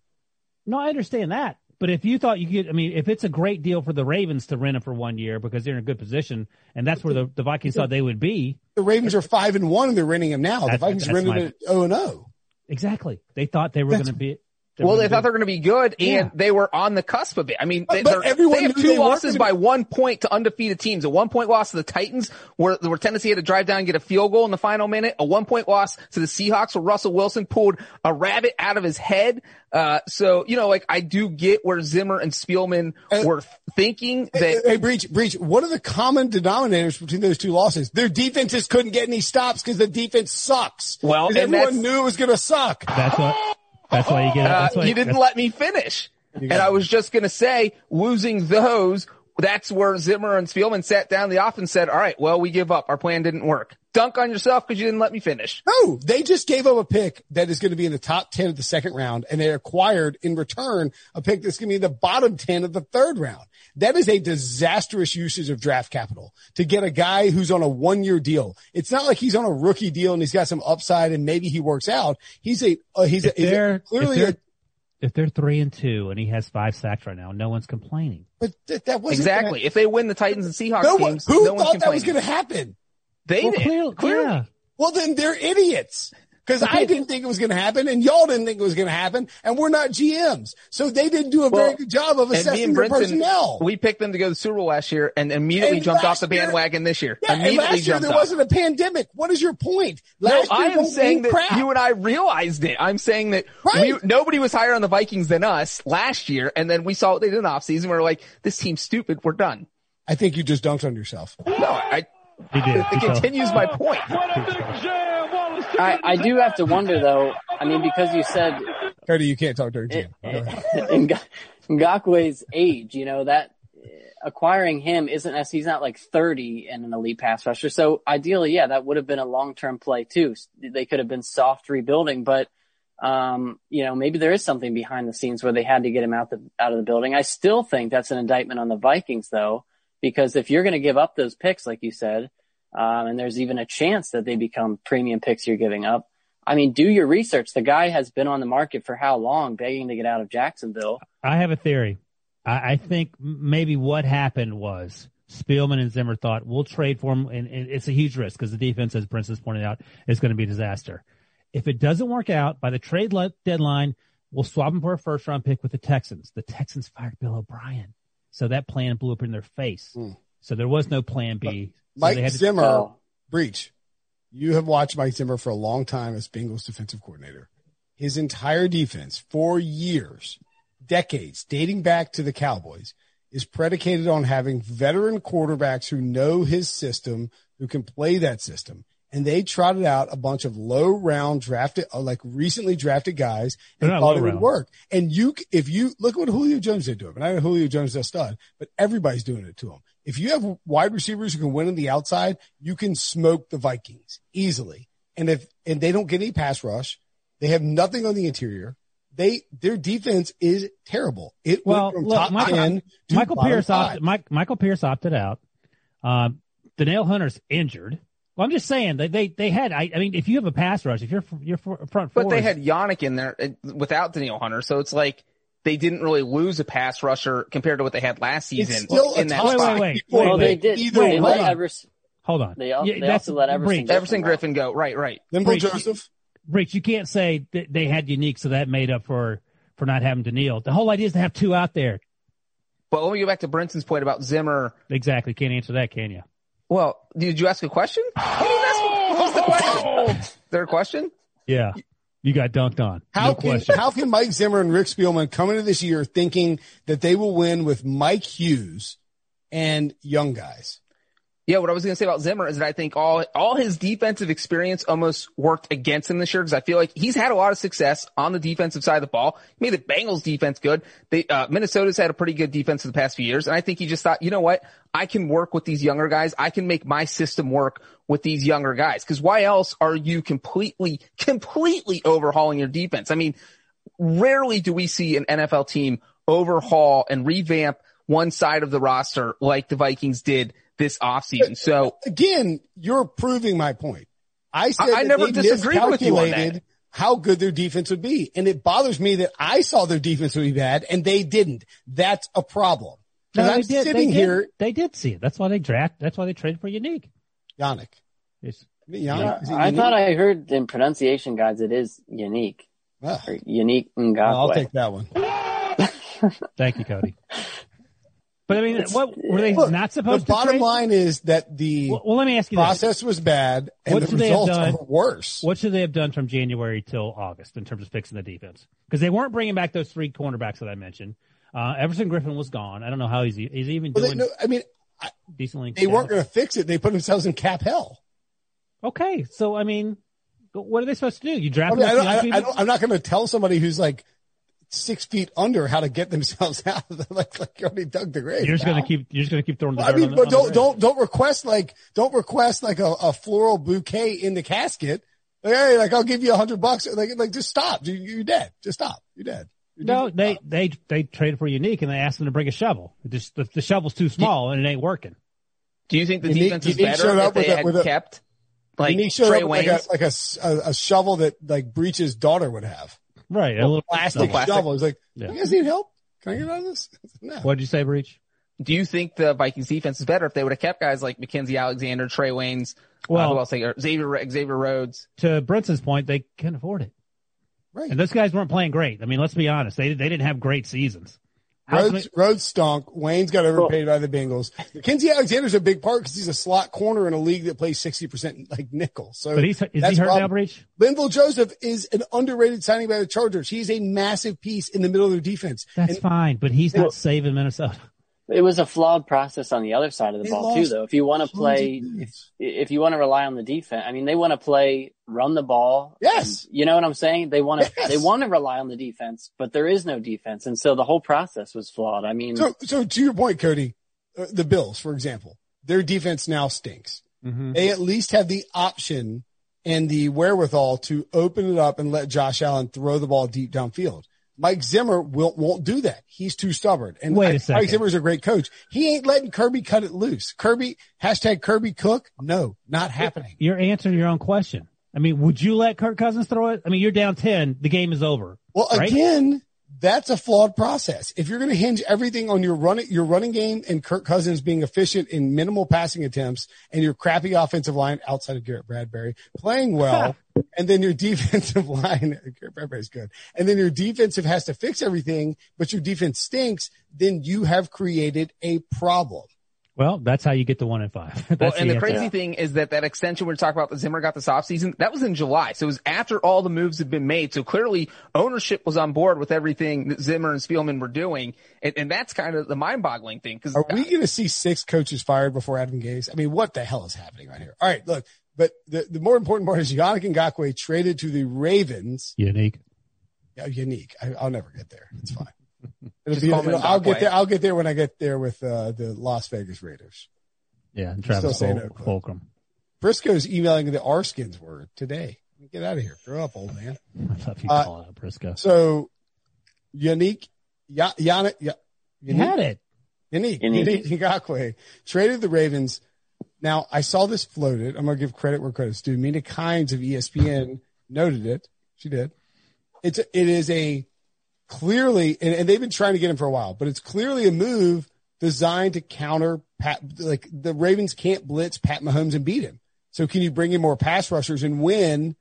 No, I understand that. But if you thought you could, I mean, if it's a great deal for the Ravens to rent him for one year because they're in a good position, and that's where the, the Vikings thought they would be. The Ravens are five and one, and they're renting him now. The Vikings rented it zero and zero. Exactly. They thought they were going to be well, they thought they were going to be good, and yeah. they were on the cusp of it. I mean, they, but everyone they have two losses by one point to undefeated teams. A one point loss to the Titans, where, where Tennessee had to drive down and get a field goal in the final minute. A one point loss to the Seahawks, where Russell Wilson pulled a rabbit out of his head. Uh, so, you know, like I do get where Zimmer and Spielman uh, were thinking that. Hey, hey, Breech, Breech, what are the common denominators between those two losses? Their defenses couldn't get any stops because the defense sucks. Well, everyone knew it was going to suck. That's what. That's why you get. That's uh, why, you didn't let me finish. And I was just going to say, losing those that's where Zimmer and Spielman sat down the office and said, all right, well, we give up. Our plan didn't work. Dunk on yourself because you didn't let me finish. No, they just gave up a pick that is going to be in the top 10 of the second round and they acquired in return a pick that's going to be in the bottom 10 of the third round. That is a disastrous usage of draft capital to get a guy who's on a one year deal. It's not like he's on a rookie deal and he's got some upside and maybe he works out. He's a, uh, he's a, he's a clearly a, if they're three and two and he has five sacks right now, no one's complaining. But th- that was exactly. Gonna, if they win the Titans and Seahawks no games, who no thought that was going to happen? They well, did. Clearly, clearly. Yeah. Well, then they're idiots. Cause I didn't think it was going to happen and y'all didn't think it was going to happen and we're not GMs. So they didn't do a well, very good job of assessing their personnel. We picked them to go to the Super Bowl last year and immediately and jumped off the year, bandwagon this year. Yeah, immediately and last year there off. wasn't a pandemic. What is your point? Last no, I am saying that crap. you and I realized it. I'm saying that right. we, nobody was higher on the Vikings than us last year. And then we saw what they did in the offseason. We were like, this team's stupid. We're done. I think you just dunked on yourself. No, I, he did. it, it continues my point. I, I do have to wonder though. I mean, because you said Cody, you can't talk during jam. in Ngakoue's age, you know that eh, acquiring him isn't as he's not like 30 and an elite pass rusher. So ideally, yeah, that would have been a long term play too. They could have been soft rebuilding, but um, you know, maybe there is something behind the scenes where they had to get him out the out of the building. I still think that's an indictment on the Vikings though, because if you're going to give up those picks, like you said, um, and there's even a chance that they become premium picks you're giving up. I mean, do your research. The guy has been on the market for how long, begging to get out of Jacksonville. I have a theory. I, I think maybe what happened was Spielman and Zimmer thought we'll trade for him, and, and it's a huge risk because the defense, as Prince has pointed out, is going to be a disaster. If it doesn't work out by the trade deadline, we'll swap him for a first round pick with the Texans. The Texans fired Bill O'Brien, so that plan blew up in their face. Mm. So there was no plan B. Uh, Mike so Zimmer, oh. Breech. You have watched Mike Zimmer for a long time as Bengals defensive coordinator. His entire defense for years, decades, dating back to the Cowboys, is predicated on having veteran quarterbacks who know his system, who can play that system. And they trotted out a bunch of low round drafted, uh, like recently drafted guys and thought it would work. And you, if you look at what Julio Jones did to him, and I know Julio Jones is a stud, but everybody's doing it to him. If you have wide receivers who can win on the outside, you can smoke the Vikings easily. And if, and they don't get any pass rush, they have nothing on the interior. They, their defense is terrible. It well, went from look, top Michael, 10 to Michael Pierce opted, Mike, Michael Pierce opted out. Um, Danielle Hunter's injured. Well, I'm just saying they, they, they had, I, I mean, if you have a pass rush, if you're, you're front But they had Yannick in there uh, without Danielle Hunter. So it's like, they didn't really lose a pass rusher compared to what they had last season It's still in a that wait, spot. wait, wait, wait, well, wait. they did. Either They way. let Evers, Hold on. they, al- Yeah, they also let Everson. Breech. Everson go. Griffen go. Right, right. Then Breech. Joseph. Breech, you can't say that they had unique, so that made up for, for not having Danielle. The whole idea is to have two out there. But let me go back to Brinson's point about Zimmer. Exactly. Can't answer that, can you? Well, did you ask a question? You didn't ask me- What's the question? Is there a question? Yeah. You got dunked on. How no can, question. how can Mike Zimmer and Rick Spielman come into this year thinking that they will win with Mike Hughes and young guys? Yeah, what I was going to say about Zimmer is that I think all all his defensive experience almost worked against him this year because I feel like he's had a lot of success on the defensive side of the ball. He made the Bengals defense good. They uh, Minnesota's had a pretty good defense in the past few years, and I think he just thought, you know what, I can work with these younger guys. I can make my system work with these younger guys. Because why else are you completely completely overhauling your defense? I mean, rarely do we see an NFL team overhaul and revamp one side of the roster like the Vikings did this offseason. So Again, you're proving my point. I said I- I never they disagreed with you on that. how good their defense would be. And it bothers me that I saw their defense would be bad and they didn't. That's a problem. No, Because they I'm did, sitting they here, Did, they did see it. That's why they draft. That's why they traded for Unique. Yannick. It's, Yannick is it I unique? thought I heard in pronunciation guides it is unique Ah, or unique well, I'll take that one. thank you, Cody. But I mean, what were they Look, not the supposed to The bottom trade? line is that the Well, well, let me ask you this. process was bad and What the they results done? are worse. What should they have done from January till August in terms of fixing the defense? Because they weren't bringing back those three cornerbacks that I mentioned. Uh, Everson Griffen was gone. I don't know how he's he's even Well, they, doing no, I mean, decently. they weren't going to fix it. They put themselves in cap hell. Okay, so I mean, what are they supposed to do? You I draft I enough don't, young I, I don't, I'm not going to tell somebody who's like six feet under how to get themselves out of the, like, like you already dug the grave. You're just going to keep, you're just going to keep throwing the I dirt mean, on but the don't, don't, don't request like, don't request like a, a floral bouquet in the casket. Like, hey, like I'll give you a hundred bucks. Like, like just stop. You, you're dead. Just stop. You're dead. You're No, dead. they, they, they traded for Unique and they asked them to bring a shovel. Just, the, the shovel's too small and it ain't working. Do you think the Unique- defense is Unique showed better up if they with a- had with a- kept like And he showed Trey up with Waynes? like a, like a s- a, a shovel that like Breech's daughter would have. Right. A little Plastic, plastic. shovel. He's like, Yeah. you guys need help? Can I get out of this? No. What'd you say, Breech? Do you think the Vikings defense is better if they would have kept guys like Mackenzie Alexander, Trae Waynes, well, Well- uh, who else? Like, or Xavier Xavier Rhodes. To Brinson's point, they can afford it. Right. And those guys weren't playing great. I mean, let's be honest. They, they didn't have great seasons. Rhodes, Rhodes stunk. Wayne's got overpaid by the Bengals. Mackenzie Alexander's a big part because he's a slot corner in a league that plays 60% like nickel. So, But he's, is he hurt now. Breech? Linval Joseph is an underrated signing by the Chargers. He's a massive piece in the middle of their defense. That's And fine, but he's not saving Minnesota. It was a flawed process on the other side of the They ball too, though. If you want to play, if, if you want to rely on the defense, I mean, they want to play, run the ball. Yes. You know what I'm saying? They want to, Yes. they want to rely on the defense, but there is no defense. And so the whole process was flawed. I mean, So, so to your point, Cody, uh, the Bills, for example, their defense now stinks. Mm-hmm. They at least have the option and the wherewithal to open it up and let Josh Allen throw the ball deep downfield. Mike Zimmer will, won't do that. He's too stubborn. And Wait a Mike- second. Mike Zimmer's a great coach. He ain't letting Kirby cut it loose. Kirby, hashtag Kirby Cook. No, not happening. You're answering your own question. I mean, would you let Kirk Cousins throw it? I mean, you're down 10. The game is over. Well, Right? again, that's a flawed process. If you're going to hinge everything on your running, your running game and Kirk Cousins being efficient in minimal passing attempts and your crappy offensive line outside of Garrett Bradbury playing well, and then your defensive line, Garrett Bradbury's good. And then your defensive has to fix everything, but your defense stinks, then you have created a problem. Well, that's how you get to one and five. Well, and the answer. crazy thing is that that extension we're talking about that Zimmer got this offseason, that was in July. So it was after all the moves had been made. So clearly ownership was on board with everything that Zimmer and Spielman were doing. And, and that's kind of the mind boggling thing. Cause Are we going to see six coaches fired before Adam Gase? I mean, what the hell is happening right here? All right, look, but the, the more important part is Yannick Ngakoue traded to the Ravens. Unique. Yeah, unique. I, I'll never get there. It's fine. It'll be, it'll- I'll get there. I'll get there when I get there with uh, the Las Vegas Raiders. Yeah. And still Travis saying Ful- Oakland. Fulgham. Briscoe's emailing the R skins word today. Get out of here. Grow up, old man. I love you Uh, calling out Briscoe. So, unique. Ya, Yannick. Ya, You had it. Unique. Unique. Unique Ngakoue traded the Ravens. Now I saw this floated. I'm gonna give credit where credit's due. Mina Kimes of ESPN noted it. She did. It's a, it is a clearly, and, and they've been trying to get him for a while, but it's clearly a move designed to counter Pat. Like the Ravens can't blitz Pat Mahomes and beat him. So can you bring in more pass rushers and win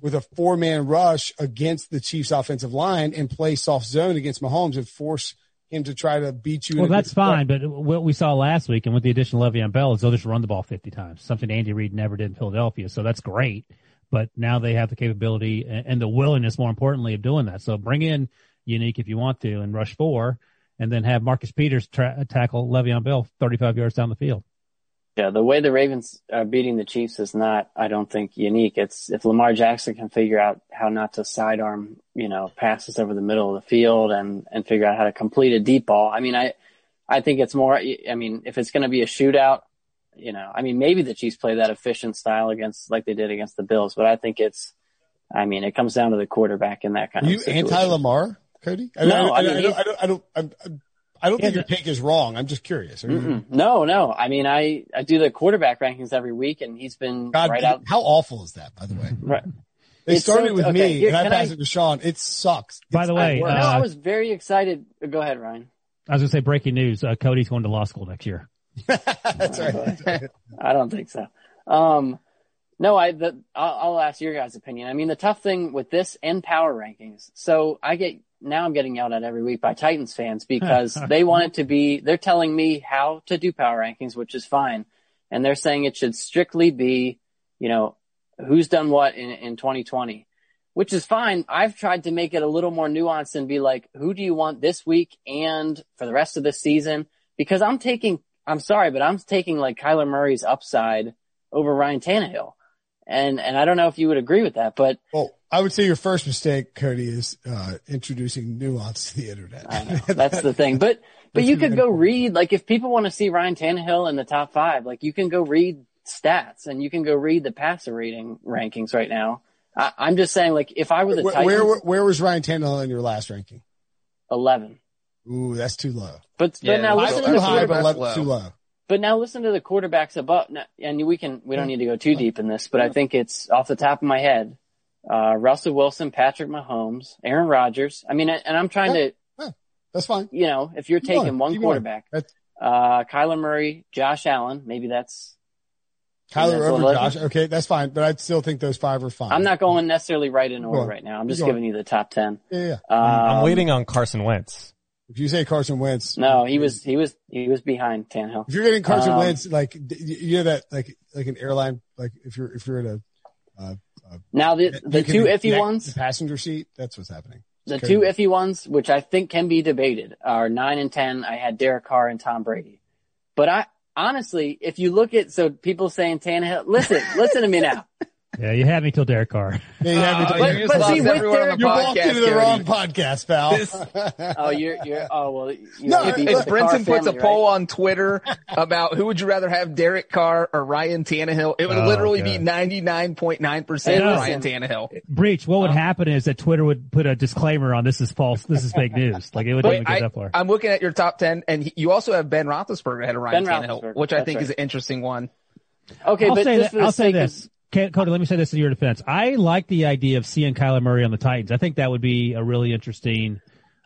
with a four man rush against the Chiefs offensive line and play soft zone against Mahomes and force him to try to beat you? Well, that's fine, but what we saw last week and with the addition of Le'Veon Bell is they'll just run the ball 50 times, something Andy Reid never did in Philadelphia. So that's great. But now they have the capability and and the willingness, more importantly, of doing that. So bring in Unique if you want to and rush four and then have Marcus Peters tra- tackle Le'Veon Bell 35 yards down the field. Yeah, the way the Ravens are beating the Chiefs is not, I don't think, unique. It's if Lamar Jackson can figure out how not to sidearm, you know, passes over the middle of the field and and figure out how to complete a deep ball. I mean, I I think it's more. I mean, if it's going to be a shootout, you know, I mean, maybe the Chiefs play that efficient style against like they did against the Bills, but I think it's. I mean, it comes down to the quarterback in that kind Are of you anti Lamar, Cody? I, No, I, I mean, I, don't, I don't, I don't, I don't, I don't think your take is wrong. I'm just curious. Mm-mm. No, no. I mean, I I do the quarterback rankings every week, and he's been God, right out. how awful is that, by the way? Right. They It's started so- with okay, me here, and I can passed I- it to Sean. It sucks. By the way, no, uh, I was very excited. Go ahead, Ryan. I was going to say breaking news. Uh, Cody's going to law school next year. That's right. That's right. I don't think so. Um, no, I, the, I'll, I'll ask your guys' opinion. I mean, the tough thing with this and power rankings. So I get, now I'm getting yelled at every week by Titans fans because they want it to be, they're telling me how to do power rankings, which is fine. And they're saying it should strictly be, you know, who's done what in, in 2020, which is fine. I've tried to make it a little more nuanced and be like, who do you want this week and for the rest of the season? Because I'm taking, I'm sorry, but I'm taking like Kyler Murray's upside over Ryan Tannehill. And, and I don't know if you would agree with that, but Well, I would say your first mistake, Cody, is uh, introducing nuance to the internet. I know. That's the thing. But but you could go read like if people want to see Ryan Tannehill in the top five, like you can go read stats and you can go read the passer rating rankings right now. I, am just saying, like if I were the where, Titans, where where was Ryan Tannehill in your last ranking? Eleven. Ooh, that's too low. But but now listen to too the high, but quarterback- 11 too low. But now listen to the quarterbacks above, and we can we don't need to go too deep in this, but I think it's off the top of my head. Uh, Russell Wilson, Patrick Mahomes, Aaron Rodgers. I mean, and I'm trying to, That's fine. you know, if you're Keep going. taking one Keep quarterback, uh, Kyler Murray, Josh Allen, maybe that's. Kyler over eleven. Josh. Okay, that's fine, but I still think those five are fine. I'm not going necessarily right in order right now. I'm just going. giving you the top ten. Yeah, yeah. I'm Um, waiting on Carson Wentz. If you say Carson Wentz, No, he was he was he was behind Tannehill. if you're getting Carson Um, Wentz, like you know that, like like an airline, like if you're if you're at a uh, Uh, now the the two iffy ones, the passenger seat. That's what's happening. the two iffy ones, which I think can be debated, are nine and ten. I had Derek Carr and Tom Brady, but I honestly, if you look at so people saying Tannehill, listen, listen to me now. Yeah, you had me till Derek Carr. Yeah, you have me Oh, to- but- you but see, with everyone the Derek- you walked into the Cody. wrong podcast, pal. Oh, you're you're oh well. You No, might if- with If the Carr Brinson puts a poll right? on Twitter about who would you rather have, Derek Carr or Ryan Tannehill, it would Oh, literally be 99.9% Hey, Ryan. Tannehill. Breech. What would happen is that Twitter would put a disclaimer on this is false, this is fake news. Like it wouldn't even get I, that far. I'm looking at your top 10 and he- you also have Ben Roethlisberger ahead of Ryan Ben Tannehill, which I think right. is an interesting one. Okay, I'll but say just that, for the I'll say sake of- this. Ca- Cody, let me say this in your defense. I like the idea of seeing Kyler Murray on the Titans. I think that would be a really interesting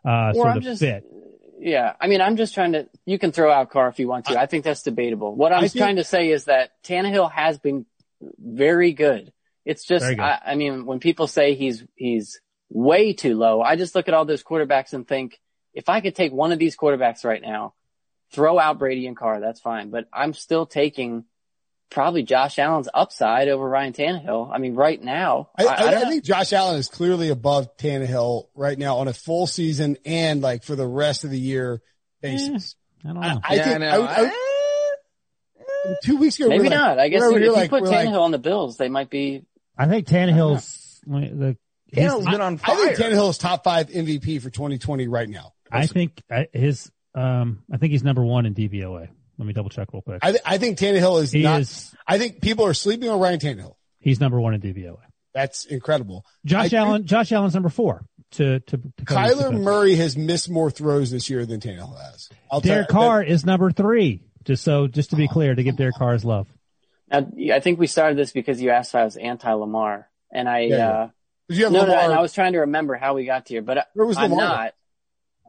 uh, sort I'm of just- fit. Yeah, I mean, I'm just trying to. You can throw out Carr if you want to. I think that's debatable. What I'm I think- trying to say is that Tannehill has been very good. It's just, good. I, I mean, when people say he's he's way too low, I just look at all those quarterbacks and think, if I could take one of these quarterbacks right now, throw out Brady and Carr, that's fine. But I'm still taking probably Josh Allen's upside over Ryan Tannehill. I mean, right now, I, I, I, I, think Josh Allen is clearly above Tannehill right now on a full season and like for the rest of the year basis. Eh, I don't know. I yeah, think I know. I would- I would- eh, two weeks ago, we Maybe were like- not. I guess we were over if here you like- put we're like- Tannehill on the Bills, they might be. I think Tannehill's the. his- Tannehill's been on I think fire. Tannehill is top five MVP for 2020 right now. I think uh, his. Um, I think he's number one in DVOA. Let me double check real quick. I, th- I think Tannehill is He not. is. I think people are sleeping on Ryan Tannehill. He's number one in DVOA. That's incredible. Josh I Allen. Josh Allen's number four. To to, to Kyler defense. Murray has missed more throws this year than Tannehill has. I'll tell Derek you- Carr is number three. Just so, just to Oh, be clear, to give Derek Carr his love. Now, I think we started this because you asked if I was anti Lamar, and I. Yeah, yeah. uh Did you have No, no, Lamar? and I was trying to remember how we got here, but Where was I'm Lamar? not.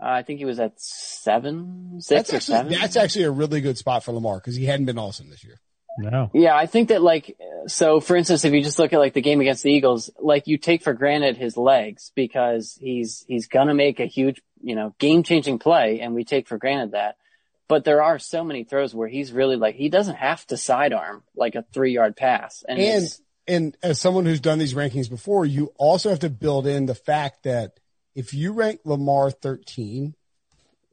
Uh, I think he was at seven, that's six or actually seven. that's actually a really good spot for Lamar because he hadn't been awesome this year. No. Yeah, I think that like, so for instance, if you just look at like the game against the Eagles, like you take for granted his legs because he's, he's gonna make a huge, you know, game changing play and we take for granted that. But there are so many throws where he's really like, he doesn't have to sidearm like a three yard pass. And, And and as someone who's done these rankings before, you also have to build in the fact that if you rank Lamar 13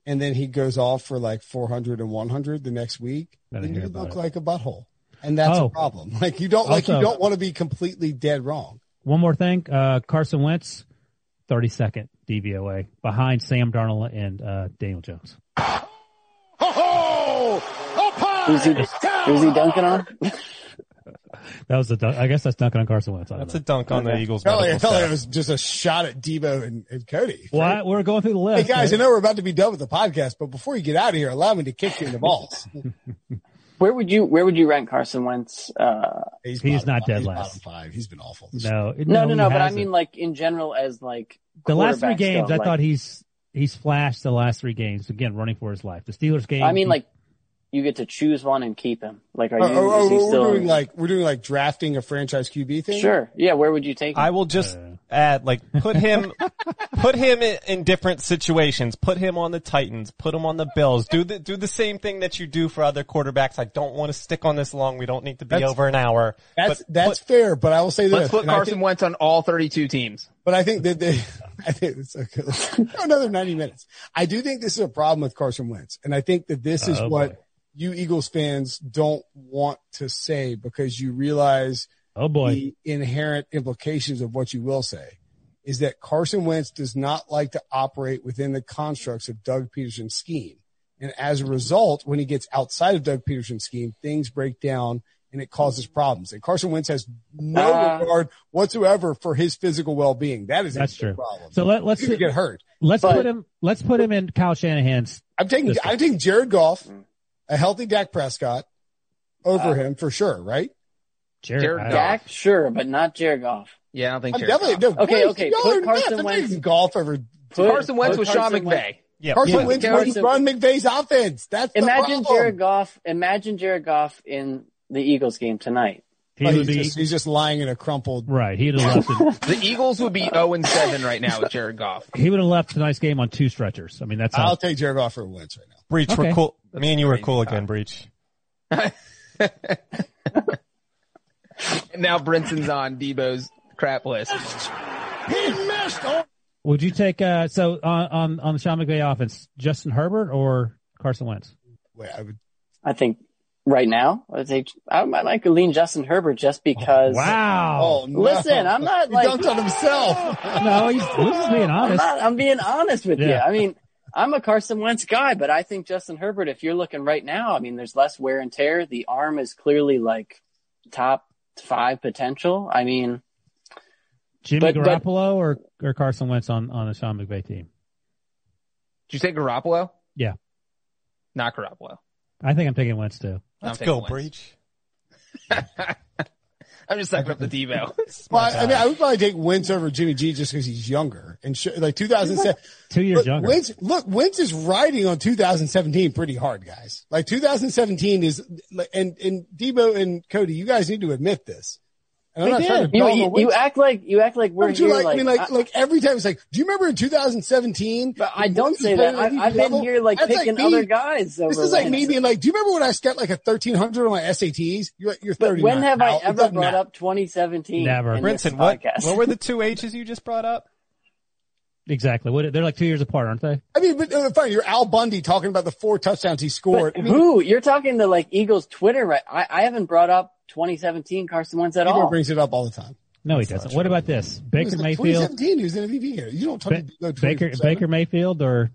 and then he goes off for like 400 and 100 the next week, Gotta then you look it. like a butthole. And that's Oh. a problem. Like you don't like you don't want to be completely dead wrong. One more thing. Uh, Carson Wentz, 32nd DVOA behind Sam Darnold and, uh, Daniel Jones. who's he, who's he dunking on? That was a dunk. I guess that's dunking on Carson Wentz. That's know. a dunk on the Eagles. Felt like, medical it felt it was just a shot at Debo and, and Cody. Well, I- we're going through the list. Hey list. guys, I know we're about to be done with the podcast, but before you get out of here, allow me to kick you in the balls. Where would you, where would you rank Carson Wentz? Uh, He's, He's not five. dead He's last. Bottom five. He's been awful. No, no, no, he no, but I mean like in general as like the last three games, still, I like- thought he's he's flashed the last three games again, running for his life. The Steelers game. I mean, he- like, you get to choose one and keep him. Like, are Oh, you, oh, oh, is he we're still? doing like we're doing like drafting a franchise QB thing. sure. Yeah. Where would you take him? I will just Uh. add, like, put him, put him in, in different situations. Put him on the Titans. Put him on the Bills. Do the do the same thing that you do for other quarterbacks. I don't want to stick on this long. We don't need to be That's- over an hour. That's But that's fair, but I will say this. Let's put Carson think- Wentz on all 32 teams. But I think that they, I think it's okay. Another 90 minutes. I do think this is a problem with Carson Wentz. And I think that this is Oh, what boy. You Eagles fans don't want to say because you realize Oh boy. the inherent implications of what you will say is that Carson Wentz does not like to operate within the constructs of Doug Pederson's scheme. And as a result, when he gets outside of Doug Pederson's scheme, things break down and it causes problems. And Carson Wentz has no Uh, regard whatsoever for his physical well-being. That is That's a true. problem. So let, let's get hurt. let's But- put him let's put him in Kyle Shanahan's. I'm taking I'm taking Jared Goff, Mm. A healthy Dak Prescott, over Uh, him for sure, right? Jared, Jared I- Dak, sure, but not Jared Goff. Yeah, I don't think I'm Jared definitely Goff. no, Okay, Bryce, okay, y'all put are Carson Wentz- Goff over. Put- Carson Wentz with Sean Carson Wentz- McVay. Yeah. Carson Put Wentz Carson- would run McVay's offense. That's the Imagine problem. Jared Goff. Imagine Jared Goff in the Eagles game tonight. he Oh, would he's, be just, he's just lying in a crumpled. right. He'd have left. The Eagles would be 0 and 7 right now with Jared Goff. he would have left tonight's game on two stretchers. I mean, that's. I'll take Jared Goff for Wentz right now. Breech, Okay. we're cool. Me and you are crazy. cool again, Breech. Now Brinson's on Debo's crap list. He missed. On- Would you take uh so on on on the Sean McVay offense, Justin Herbert or Carson Wentz? Wait, I would. I think right now, I'd say I might like to lean Justin Herbert just because. Wow. Oh, no. Listen, I'm not He like dunked on himself. No, he's, he's just being I'm honest. not. I'm being honest with you. I mean, I'm a Carson Wentz guy, but I think Justin Herbert. If you're looking right now, I mean, there's less wear and tear. The arm is clearly like top five potential. I mean, Jimmy but- but- Garoppolo or or Carson Wentz on on the Sean McVay team? Did you say Garoppolo? Yeah. Not Garoppolo. I think I'm taking Wentz too. Let's go, Wentz. Breech. I'm just sucking up the Debo. Well, I, I mean, I would probably take Wentz over Jimmy G just because he's younger and sh- like 2007. Two years Look, younger. Wentz, look, Wentz is riding on 2017 pretty hard, guys. Like 2017 is, and and Debo and Cody, you guys need to admit this. And I'm They not trying did. to you, you, you act like you act like we're Don't you here. like, Like, I mean, like, I- like every time it's like, do you remember in 2017? but I don't say that. I, I've been here like That's picking me. other guys. Over This is like me being like, do you remember when I got like a 1300 on my SATs? You're, you're 39. But when have I ever brought matter. up 2017? Never. in Brinson, what, what were the two ages you just brought up? Exactly. What they're like two years apart, aren't they? I mean, but uh, fine, you're Al Bundy talking about the four touchdowns he scored. But I mean, who? You're talking to like Eagles Twitter, right? I, I haven't brought up 2017 Carson Wentz at Debo all. brings it up all the time. No, he doesn't. What about this? He Baker was like Mayfield, 2017, he was in MVP here. You don't talk Ba- to Baker Baker Mayfield or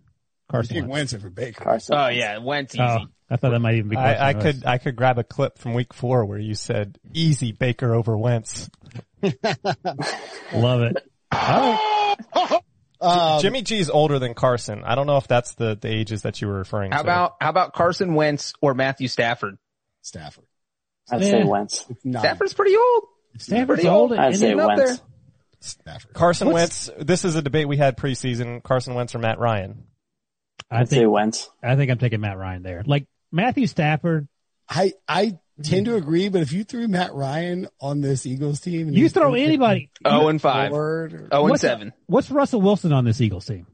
Carson Take Wentz? Wentz over Baker. Carson. Oh yeah, Wentz easy. Oh, I thought that might even be. I, I could I could grab a clip from week four where you said easy Baker over Wentz. love it. All right. Um, Jimmy G's older than Carson. I don't know if that's the, the ages that you were referring How to. about how about Carson Wentz or Matthew Stafford? Stafford. I'd Yeah. say Wentz. No, Stafford's pretty old. Stafford's Pretty old. old. I'd say Wentz. Stafford. Carson What's- Wentz? This is a debate we had preseason. Carson Wentz or Matt Ryan? I I'd say Wentz. I think I'm taking Matt Ryan there. Like Matthew Stafford, I I tend to agree, but if you threw Matt Ryan on this Eagles team, and you throw anybody. 0 and 5. forward or- 0 and What's- 7. What's Russell Wilson on this Eagles team?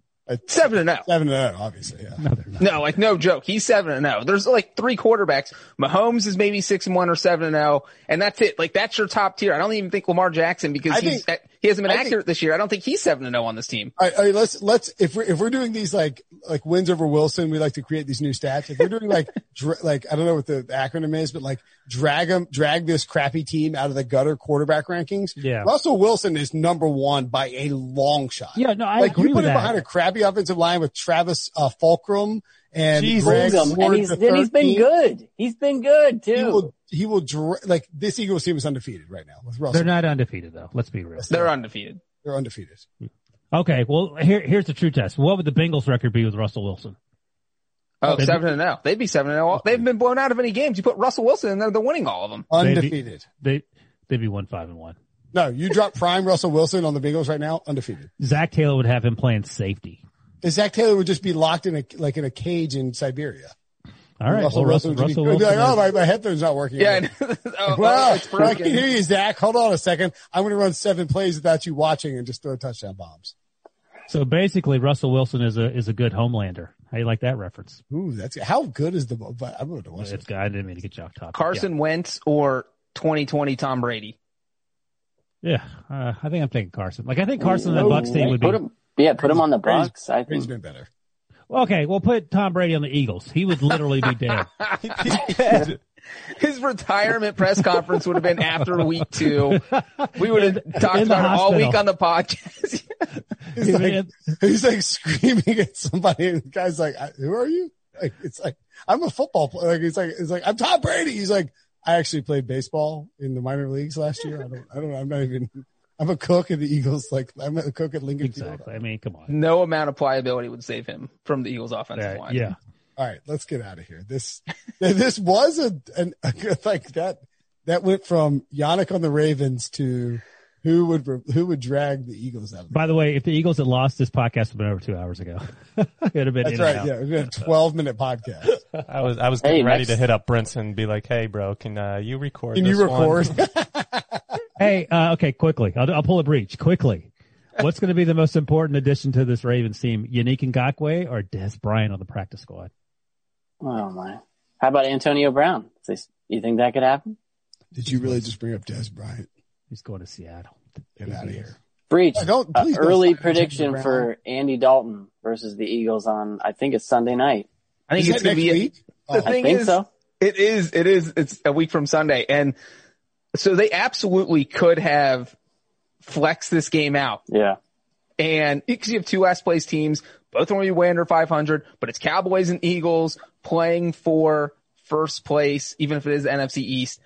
Seven and 0. seven to oh, zero, obviously. Yeah. No. No, like no joke. He's seven and zero. There's like three quarterbacks. Mahomes is maybe six and one or seven and zero, and that's it. Like that's your top tier. I don't even think Lamar Jackson because he's think- he hasn't been I think- accurate this year. I don't think he's seven and zero on this team. All right, all right, let's let's if we're if we're doing these like like wins over Wilson, we like to create these new stats. If we're doing like dra- like I don't know what the acronym is, but like drag them drag this crappy team out of the gutter quarterback rankings. Yeah. Russell Wilson is number one by a long shot. Yeah, no, I like agree you put with him that. behind a crappy offensive line with Travis uh, Fulgham and Jesus. Greg Fulgham, and he's the and he's been good. He's been good He too. will he will dra- like this Eagles team is undefeated right now with Russell. They're not undefeated though. Let's be real. They're undefeated. They're undefeated. Okay, well here here's the true test. What would the Bengals record be with Russell Wilson? Oh, They'd be- seven and zero. They'd be seven and zero. They've been blown out of any games. You put Russell Wilson in there, they're winning all of them. They'd be- Undefeated. They they'd be one five and one. No, you drop prime Russell Wilson on the Bengals right now, undefeated. Zac Taylor would have him playing safety. Zac Taylor would just be locked in a like in a cage in Siberia. All right, Russell well, Russell, Wilson would Russell be, he'd be Wilson. like, oh, my, my headphone's not working. Yeah. anymore." I oh, Well, oh, it's I can hear you, Zac. Hold on a second. I'm going to run seven plays without you watching and just throw touchdown bombs. So basically, Russell Wilson is a is a good homelander. How you like that reference? Ooh, that's how good is the? But I'm going to watch It's it. I didn't mean to get you off topic. Carson Wentz or 2020 Tom Brady. Yeah, yeah uh, I think I'm taking Carson. Like I think Carson on the Bucks team would be put him, yeah, put him on the Brady's- Bucks. I Brady's think been better. okay. We'll put Tom Brady on the Eagles. He would literally be dead. He'd dead. His retirement press conference would have been after week two. We would have talked in about it all week on the podcast. He's like, he's like screaming at somebody, and the guy's like, "Who are you?" Like, it's like I'm a football player. Like, he's like, it's like I'm Tom Brady. He's like, I actually played baseball in the minor leagues last year. I don't, I don't, I'm not even. I'm a cook at the Eagles. Like, I'm a cook at Lincoln Field. Exactly. I mean, come on. no amount of pliability would save him from the Eagles offensive Yeah, line. yeah. All right, let's get out of here. This, this was a, an, a like that. That went from Yannick on the Ravens to who would who would drag the Eagles out. Of the By the way, if the Eagles had lost, this podcast would have been over two hours ago. it would have been That's in right. Yeah, we had a 12 minute podcast. I was I was Hey, ready next- to hit up Brinson and be like, "Hey, bro, can uh, you record? Can you this one?" record? Hey, uh, okay, quickly. I'll, I'll pull a Breech quickly. What's going to be the most important addition to this Ravens team? Yannick Ngakoue or Dez Bryant on the practice squad? Oh my! How about Antonio Brown? Is- You think that could happen? Did you really just bring up Dez Bryant? He's going to Seattle. Get out of here. Breech. I don't- uh, please don't early prediction Brown. for Andy Dalton versus the Eagles on I think it's Sunday night. I think Is it's going to next be. week? The Oh. I thing think is, so. it is, it is, it's a week from Sunday. And so they absolutely could have flexed this game out. Yeah. And because you have two last place teams, both want to be way under 500, but it's Cowboys and Eagles playing for first place, even if it is the NFC East.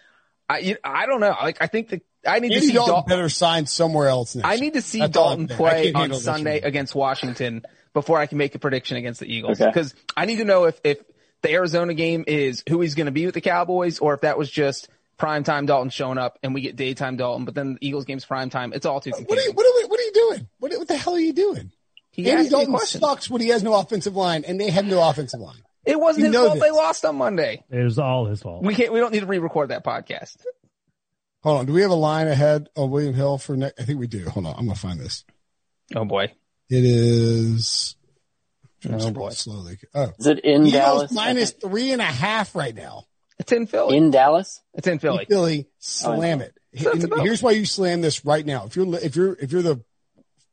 I, you- I don't know. Like, I think that I need to see Dalton Dalton. better sign somewhere else next I need to see That's Dalton I'm saying. I play on Sunday against Washington before I can make a prediction against the Eagles. Okay. Because I need to know if, if the Arizona game is who he's going to be with the Cowboys or if that was just primetime Dalton showing up and we get daytime Dalton, but then the Eagles game's primetime. It's all too What are you, what are, we, what are you doing? What, what the hell are you doing? he Andy asked me a Dalton question. sucks when he has no offensive line, and they have no offensive line. It wasn't You his know fault they lost on Monday. It was all his fault. We can't, we don't need to re-record that podcast. Hold on. Do we have a line ahead of William Hill for next? I think we do. Hold on. I'm going to find this. Oh boy. It is. Oh boy. Slowly. Oh. Is it in Eagles Dallas? minus three and a half right now. It's in Philly. in Dallas? it's in Philly. Philly, oh, slam it. So it's And about- here's why you slam this right now. If you're if you're if you're the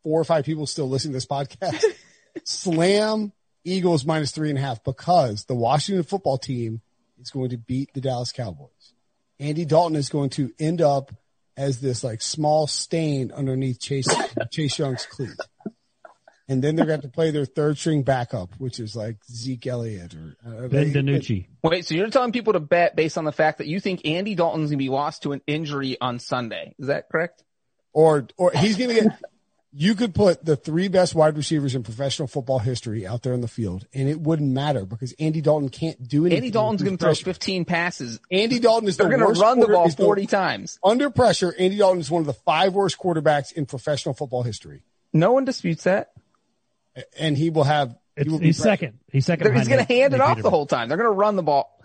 four or five people still listening to this podcast, slam Eagles minus three and a half because the Washington football team is going to beat the Dallas Cowboys. Andy Dalton is going to end up as this like small stain underneath Chase Chase Young's cleat. And then they're going to have to play their third string backup, which is like Zeke Elliott or uh, Ben they- DiNucci. Wait, so you're telling people to bet based on the fact that you think Andy Dalton's going to be lost to an injury on Sunday. Is that correct? or or he's going to get. You could put the three best wide receivers in professional football history out there in the field, and it wouldn't matter because Andy Dalton can't do anything. Andy Dalton's with going to throw 15 passes. Andy Dalton is the They're going to run the ball is the- 40 times. under pressure. Andy Dalton is one of the five worst quarterbacks in professional football history, No one disputes that. And he will have. He will be he's pressure. second. He's 2nd They're- He's going to hand it Nate off the whole time. They're going to run the ball.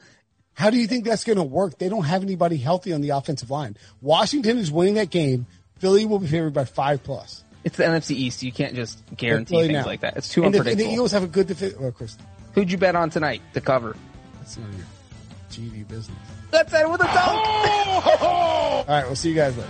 How do you think that's going to work? They don't have anybody healthy on the offensive line. Washington is winning that game. Philly will be favored by five plus. It's the NFC East. You can't just guarantee Philly things now. like that. It's too and the, and unpredictable. the Eagles have a good defense. Well, of oh, course, Who'd you bet on tonight to cover? that's none of your GD business. Let's end with a dunk. All right, we'll see you guys later.